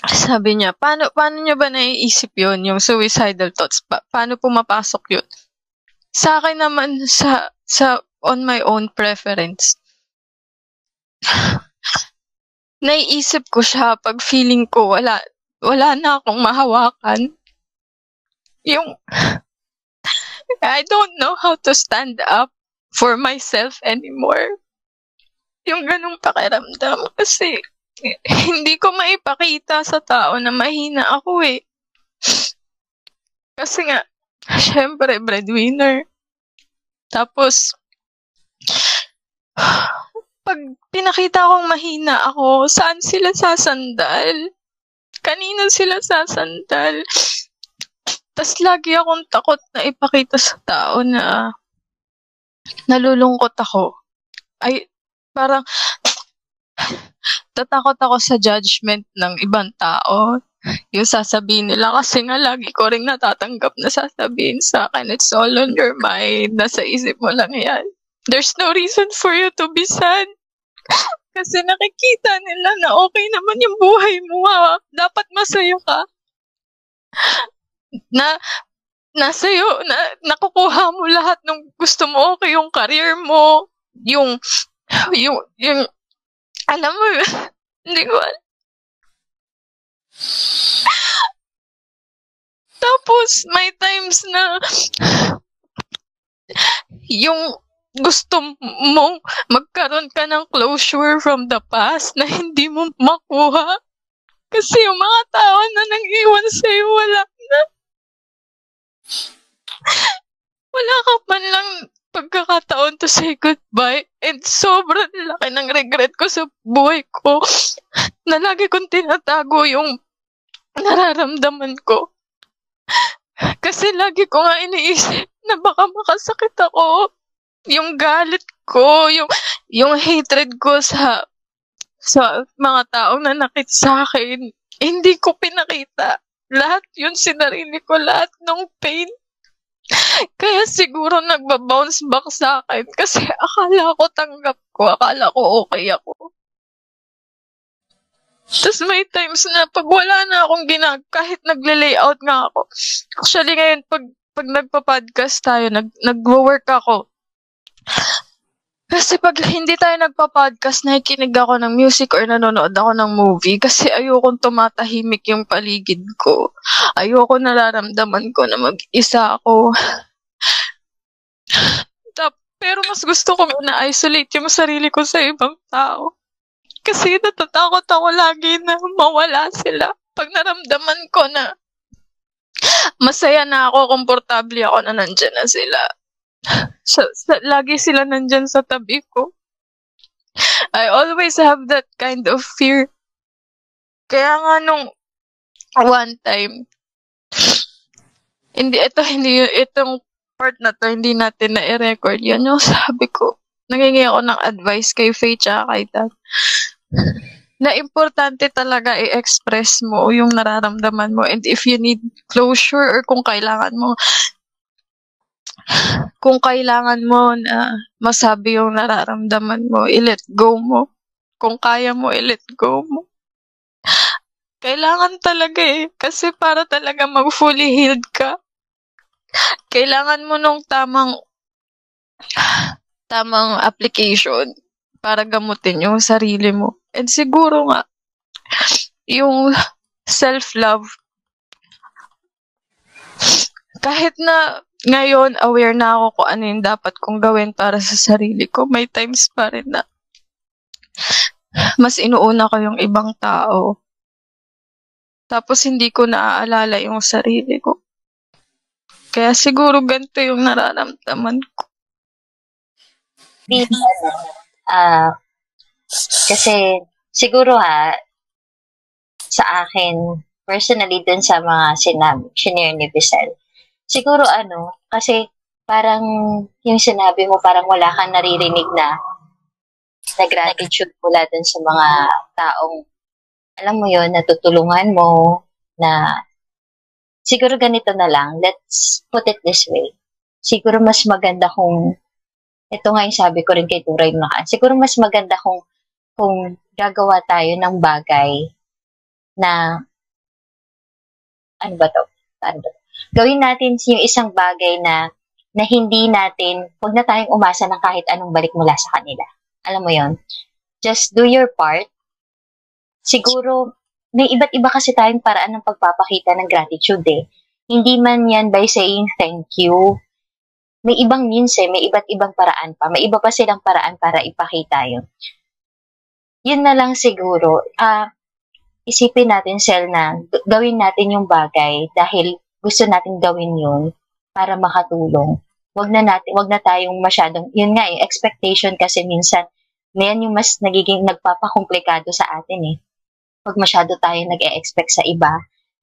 sabi niya, paano, paano niya ba naiisip yon yung suicidal thoughts? Pa- paano pumapasok yun? Sa akin naman, sa, sa, on my own preference, naiisip ko siya pag feeling ko wala, wala na akong mahawakan. Yung, I don't know how to stand up for myself anymore. Yung ganong pakiramdam kasi hindi ko maipakita sa tao na mahina ako eh. Kasi nga, syempre, breadwinner. Tapos, pag pinakita kong mahina ako, saan sila sasandal? Kanino sila sasandal? Tapos lagi akong takot na ipakita sa tao na nalulungkot ako. Ay, parang tatakot ako sa judgment ng ibang tao. Yung sasabihin nila kasi nga lagi ko rin natatanggap na sasabihin sa akin, it's all on your mind, nasa isip mo lang yan. There's no reason for you to be sad. kasi nakikita nila na okay naman yung buhay mo ha. Dapat masaya ka. Na nasa iyo, na, nakukuha mo lahat ng gusto mo, okay yung career mo, yung, yung, yung, alam mo, hindi ko. Tapos, may times na yung gusto mong magkaroon ka ng closure from the past na hindi mo makuha. Kasi yung mga tao na nang iwan sa'yo, wala na. Wala ka man lang pagkakataon to say goodbye. And sobrang laki ng regret ko sa buhay ko na lagi kong tinatago yung nararamdaman ko. Kasi lagi ko nga iniisip na baka makasakit ako. Yung galit ko, yung, yung hatred ko sa sa mga taong nanakit sa akin, hindi ko pinakita. Lahat yun sinarili ko, lahat ng pain. Kaya siguro nagba-bounce back sa akin kasi akala ko tanggap ko, akala ko okay ako. Tapos may times na pag wala na akong ginag, kahit nagle-layout nga ako. Actually ngayon, pag, pag nagpa-podcast tayo, nag, nag-work ako. Kasi pag hindi tayo nagpa-podcast, nakikinig ako ng music or nanonood ako ng movie kasi ayokong tumatahimik yung paligid ko. Ayoko nararamdaman ko na mag-isa ako. Pero mas gusto ko na-isolate yung sarili ko sa ibang tao. Kasi natatakot ako lagi na mawala sila. Pag naramdaman ko na masaya na ako, komportable ako na nandyan na sila. Sa, sa, lagi sila nandyan sa tabi ko. I always have that kind of fear. Kaya nga nung one time, hindi, ito, hindi, itong part na to, hindi natin na i-record yan. Yung sabi ko, nangingi ako ng advice kay Faye tsaka kay Dad na importante talaga i-express mo yung nararamdaman mo and if you need closure or kung kailangan mo kung kailangan mo na masabi yung nararamdaman mo, i-let go mo. Kung kaya mo, i-let go mo. Kailangan talaga eh. Kasi para talaga mag-fully healed ka, kailangan mo nung tamang tamang application para gamutin yung sarili mo. And siguro nga, yung self-love, kahit na ngayon aware na ako kung ano yung dapat kong gawin para sa sarili ko, may times pa rin na mas inuuna ko yung ibang tao. Tapos hindi ko naaalala yung sarili ko. Kaya siguro ganito yung nararamdaman ko.
Ah, kasi siguro ha, sa akin, personally dun sa mga sinabi, shinare ni Bissell, siguro ano, kasi parang yung sinabi mo, parang wala kang naririnig na na gratitude mula dun sa mga taong, alam mo yon natutulungan mo, na siguro ganito na lang, let's put it this way. Siguro mas maganda kung ito nga yung sabi ko rin kay Turay Makaan. Siguro mas maganda kung kung gagawa tayo ng bagay na ano ba to? Ano ba? Gawin natin yung isang bagay na na hindi natin, huwag na tayong umasa ng kahit anong balik mula sa kanila. Alam mo yon Just do your part. Siguro, may iba't iba kasi tayong paraan ng pagpapakita ng gratitude eh. Hindi man yan by saying thank you, may ibang means eh, may iba't ibang paraan pa. May iba pa silang paraan para ipakita yun. Yun na lang siguro. Uh, isipin natin, Sel, na gawin natin yung bagay dahil gusto natin gawin yun para makatulong. wag na natin, wag na tayong masyadong, yun nga eh, expectation kasi minsan, yan yung mas nagiging nagpapakomplikado sa atin eh. Pag masyado tayo nag-e-expect sa iba,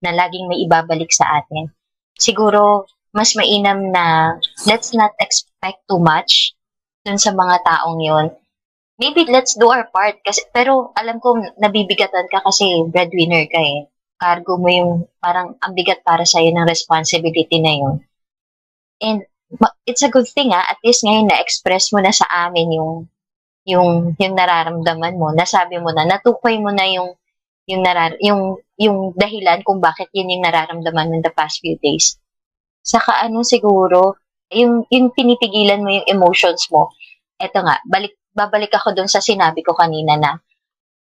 na laging may ibabalik sa atin. Siguro, mas mainam na let's not expect too much dun sa mga taong yon maybe let's do our part. Kasi, pero alam ko, nabibigatan ka kasi breadwinner ka eh. Cargo mo yung parang ang bigat para sa'yo ng responsibility na yun. And it's a good thing ah, at least ngayon na-express mo na sa amin yung yung yung nararamdaman mo, nasabi mo na, natukoy mo na yung yung narar yung yung dahilan kung bakit yun yung nararamdaman mo in the past few days. Saka ano siguro, yung yung pinipigilan mo yung emotions mo. Eto nga, balik babalik ako dun sa sinabi ko kanina na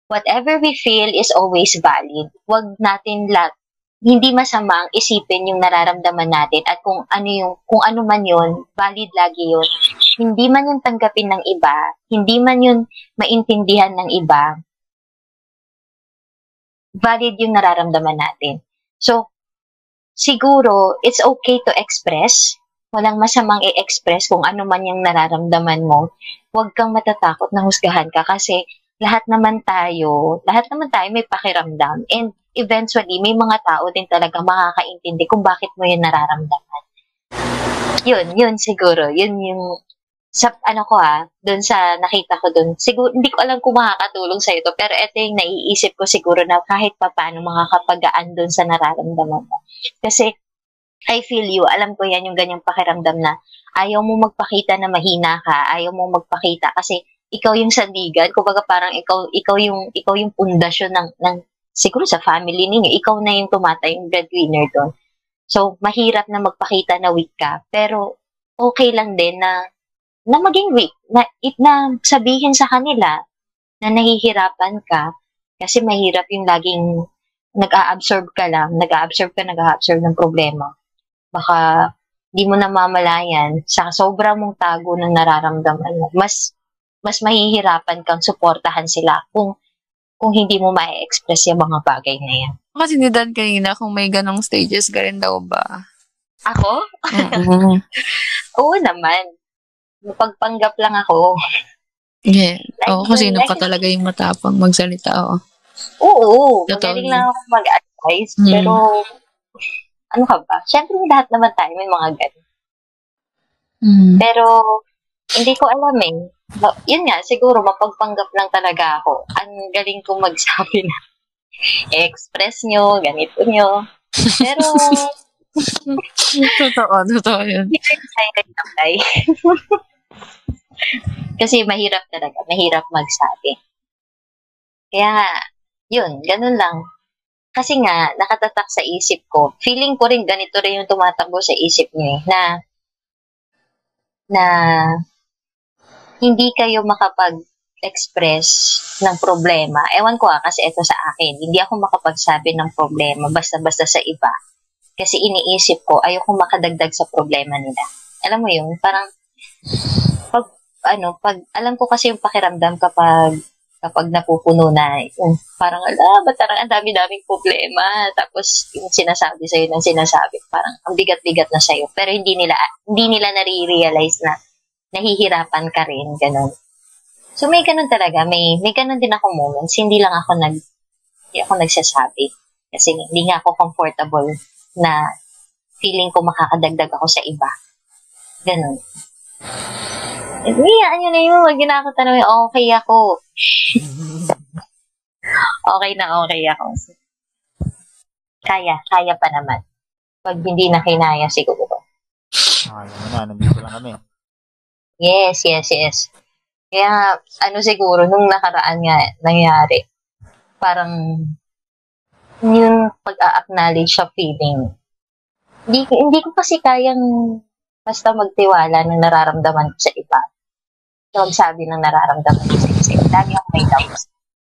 whatever we feel is always valid. Huwag natin lat hindi masamang isipin yung nararamdaman natin at kung ano yung kung ano man yun, valid lagi yun. Hindi man yung tanggapin ng iba, hindi man yun maintindihan ng iba, valid yung nararamdaman natin. So, siguro, it's okay to express. Walang masamang i-express kung ano man yung nararamdaman mo. Huwag kang matatakot na husgahan ka kasi lahat naman tayo, lahat naman tayo may pakiramdam. And eventually, may mga tao din talaga makakaintindi kung bakit mo yun nararamdaman. Yun, yun siguro. Yun yung sa ano ko ah, doon sa nakita ko doon, siguro, hindi ko alam kung makakatulong sa ito, pero ito yung naiisip ko siguro na kahit pa paano makakapagaan doon sa nararamdaman mo. Kasi, I feel you, alam ko yan yung ganyang pakiramdam na ayaw mo magpakita na mahina ka, ayaw mo magpakita kasi ikaw yung sandigan, kumbaga parang ikaw ikaw yung ikaw yung pundasyon ng ng siguro sa family ninyo, ikaw na yung tumatay yung breadwinner doon. So, mahirap na magpakita na weak ka, pero okay lang din na na maging weak, na, it, na sabihin sa kanila na nahihirapan ka kasi mahirap yung laging nag-a-absorb ka lang, nag-a-absorb ka, nag-a-absorb ng problema. Baka di mo namamalayan sa sobrang mong tago ng nararamdaman mo, mas mas mahihirapan kang suportahan sila kung kung hindi mo ma-express yung mga bagay na yan.
Kasi ni Dan kanina, kung may ganong stages ka rin daw ba?
Ako?
Mm-hmm.
Oo naman. Mapagpanggap lang ako.
Yeah.
Like,
Oo, kasi sino ka talaga yung matapang magsalita, oo.
Oo, magaling lang ako mag-advise.
Mm.
Pero, ano ka ba? Siyempre, lahat naman tayo may mga ganun.
Mm.
Pero, hindi ko alam eh. Ba- Yun nga, siguro mapagpanggap lang talaga ako. Ang galing kong magsabi na express nyo, ganito nyo. Pero,
totoo, totoo yun.
excited apply. Kasi mahirap talaga. Mahirap magsabi. Kaya, yun, ganun lang. Kasi nga, nakatatak sa isip ko. Feeling ko rin ganito rin yung tumatakbo sa isip niyo eh, na na hindi kayo makapag-express ng problema. Ewan ko ah, kasi ito sa akin. Hindi ako makapagsabi ng problema basta-basta sa iba. Kasi iniisip ko, ayoko makadagdag sa problema nila. Alam mo yun, parang pag, ano, pag, alam ko kasi yung pakiramdam kapag kapag napupuno na, yung parang, ala, ba't parang ang dami-daming problema, tapos yung sinasabi sa'yo ng sinasabi, parang ang bigat-bigat na sa'yo, pero hindi nila, hindi nila nare-realize na nahihirapan ka rin, ganun. So, may ganun talaga, may, may ganun din ako moments, hindi lang ako nag, hindi ako nagsasabi, kasi hindi nga ako comfortable na feeling ko makakadagdag ako sa iba. Ganun. Hindi, ano na yun, wag na ako tanongin, okay ako. okay na okay ako. Kaya, kaya pa naman. Pag hindi na kinaya siguro.
Ah, yun na, nandito lang kami.
Yes, yes, yes. Kaya, ano siguro, nung nakaraan nga nangyari, parang yung pag-a-acknowledge sa feeling. Hindi, hindi ko kasi kayang basta magtiwala ng nararamdaman ko sa iba. So, magsabi ng nararamdaman ko sa isa. Lagi ako may doubts.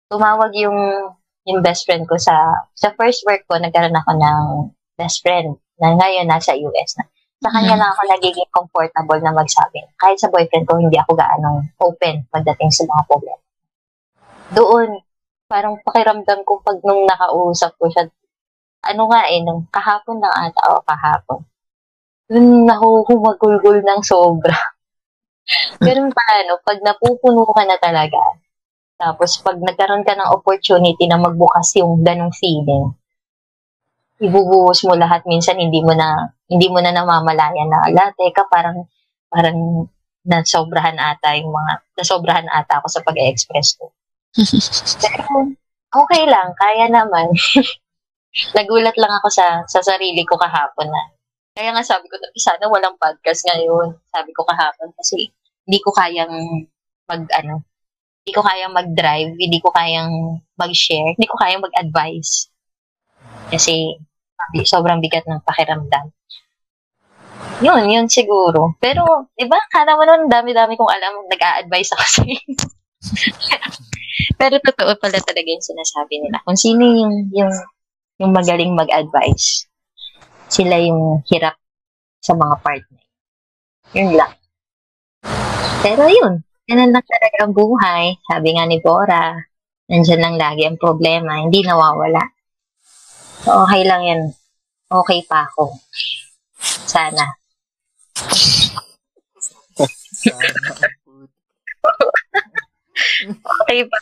Tumawag yung yung best friend ko sa sa first work ko, nagkaroon ako ng best friend na ngayon nasa US na. Sa kanya lang ako nagiging comfortable na magsabi. Kahit sa boyfriend ko, hindi ako gaanong open pagdating sa mga problema. Doon, parang pakiramdam ko pag nung nakausap ko siya, ano nga eh, nung kahapon lang ata o kahapon. dun ako humagulgol ng sobra. Ganun pala, no? Pag napupuno ka na talaga, tapos pag nagkaroon ka ng opportunity na magbukas yung ganong feeling, ibubuhos mo lahat minsan hindi mo na hindi mo na namamalayan na ala teka parang parang nasobrahan ata yung mga nasobrahan ata ako sa pag-express ko. Pero okay lang, kaya naman. Nagulat lang ako sa sa sarili ko kahapon na. Kaya nga sabi ko, sana walang podcast ngayon. Sabi ko kahapon kasi hindi ko kayang mag ano, hindi ko kayang mag-drive, hindi ko kayang mag-share, hindi ko kayang mag-advise. Kasi sobrang bigat ng pakiramdam. Yun, yun siguro. Pero, di ba, kala mo nun, dami-dami kong alam, nag-a-advise ako sa. Pero totoo pala talaga yung sinasabi nila. Kung sino yung, yung, yung magaling mag-advise, sila yung hirap sa mga partner. Yun lang. Pero yun, ganun lang talaga ang buhay. Sabi nga ni Bora, nandyan lang lagi ang problema, hindi nawawala. So, okay lang yan. Okay pa ako. Sana. okay pa.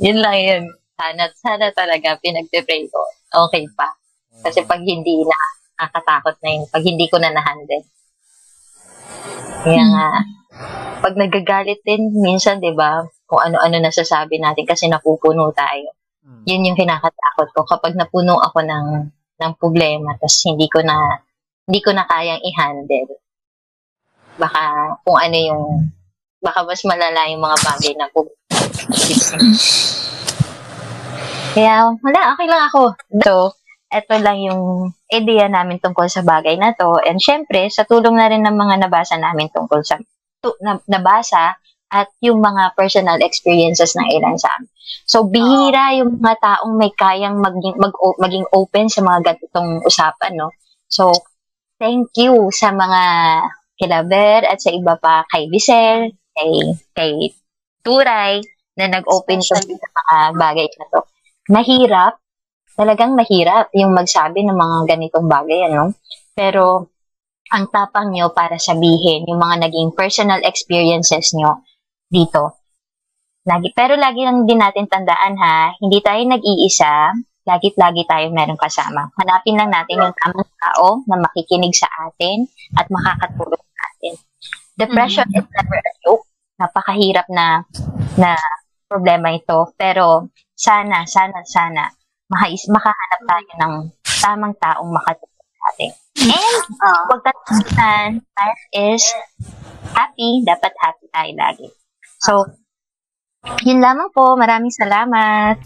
yun lang yun. Sana, sana talaga pinagpe-pray ko. Okay pa. Kasi pag hindi na, nakakatakot na yun. Pag hindi ko na na-handle. Kaya nga, pag nagagalit din, minsan, di ba, kung ano-ano nasasabi natin kasi napupuno tayo. Yun yung kinakatakot ko. Kapag napuno ako ng, ng problema, tapos hindi ko na, hindi ko na kayang i-handle. Baka kung ano yung, baka mas malala yung mga bagay na po. Kaya, wala, okay lang ako. So, ito lang yung idea namin tungkol sa bagay na to. And syempre, sa tulong na rin ng mga nabasa namin tungkol sa to, na, nabasa at yung mga personal experiences ng ilan sa amin. So, bihira yung mga taong may kayang maging, mag, maging open sa mga ganitong usapan, no? So, thank you sa mga kilaber at sa iba pa kay Bisel, kay, kay Turay, na nag-open sa mga bagay na to. Mahirap, talagang mahirap yung magsabi ng mga ganitong bagay, ano? Pero, ang tapang nyo para sabihin yung mga naging personal experiences nyo dito. Lagi, pero lagi lang din natin tandaan ha, hindi tayo nag-iisa, lagit-lagi tayo meron kasama. Hanapin lang natin yung tamang tao na makikinig sa atin at makakatulong sa atin. Depression mm-hmm. is never a joke. Napakahirap na na problema ito. Pero sana, sana, sana, makais, makahanap tayo ng tamang taong makatulong sa atin. And, uh, huwag tatalitan, life is happy. Dapat happy tayo lagi. So, yun lamang po. Maraming salamat.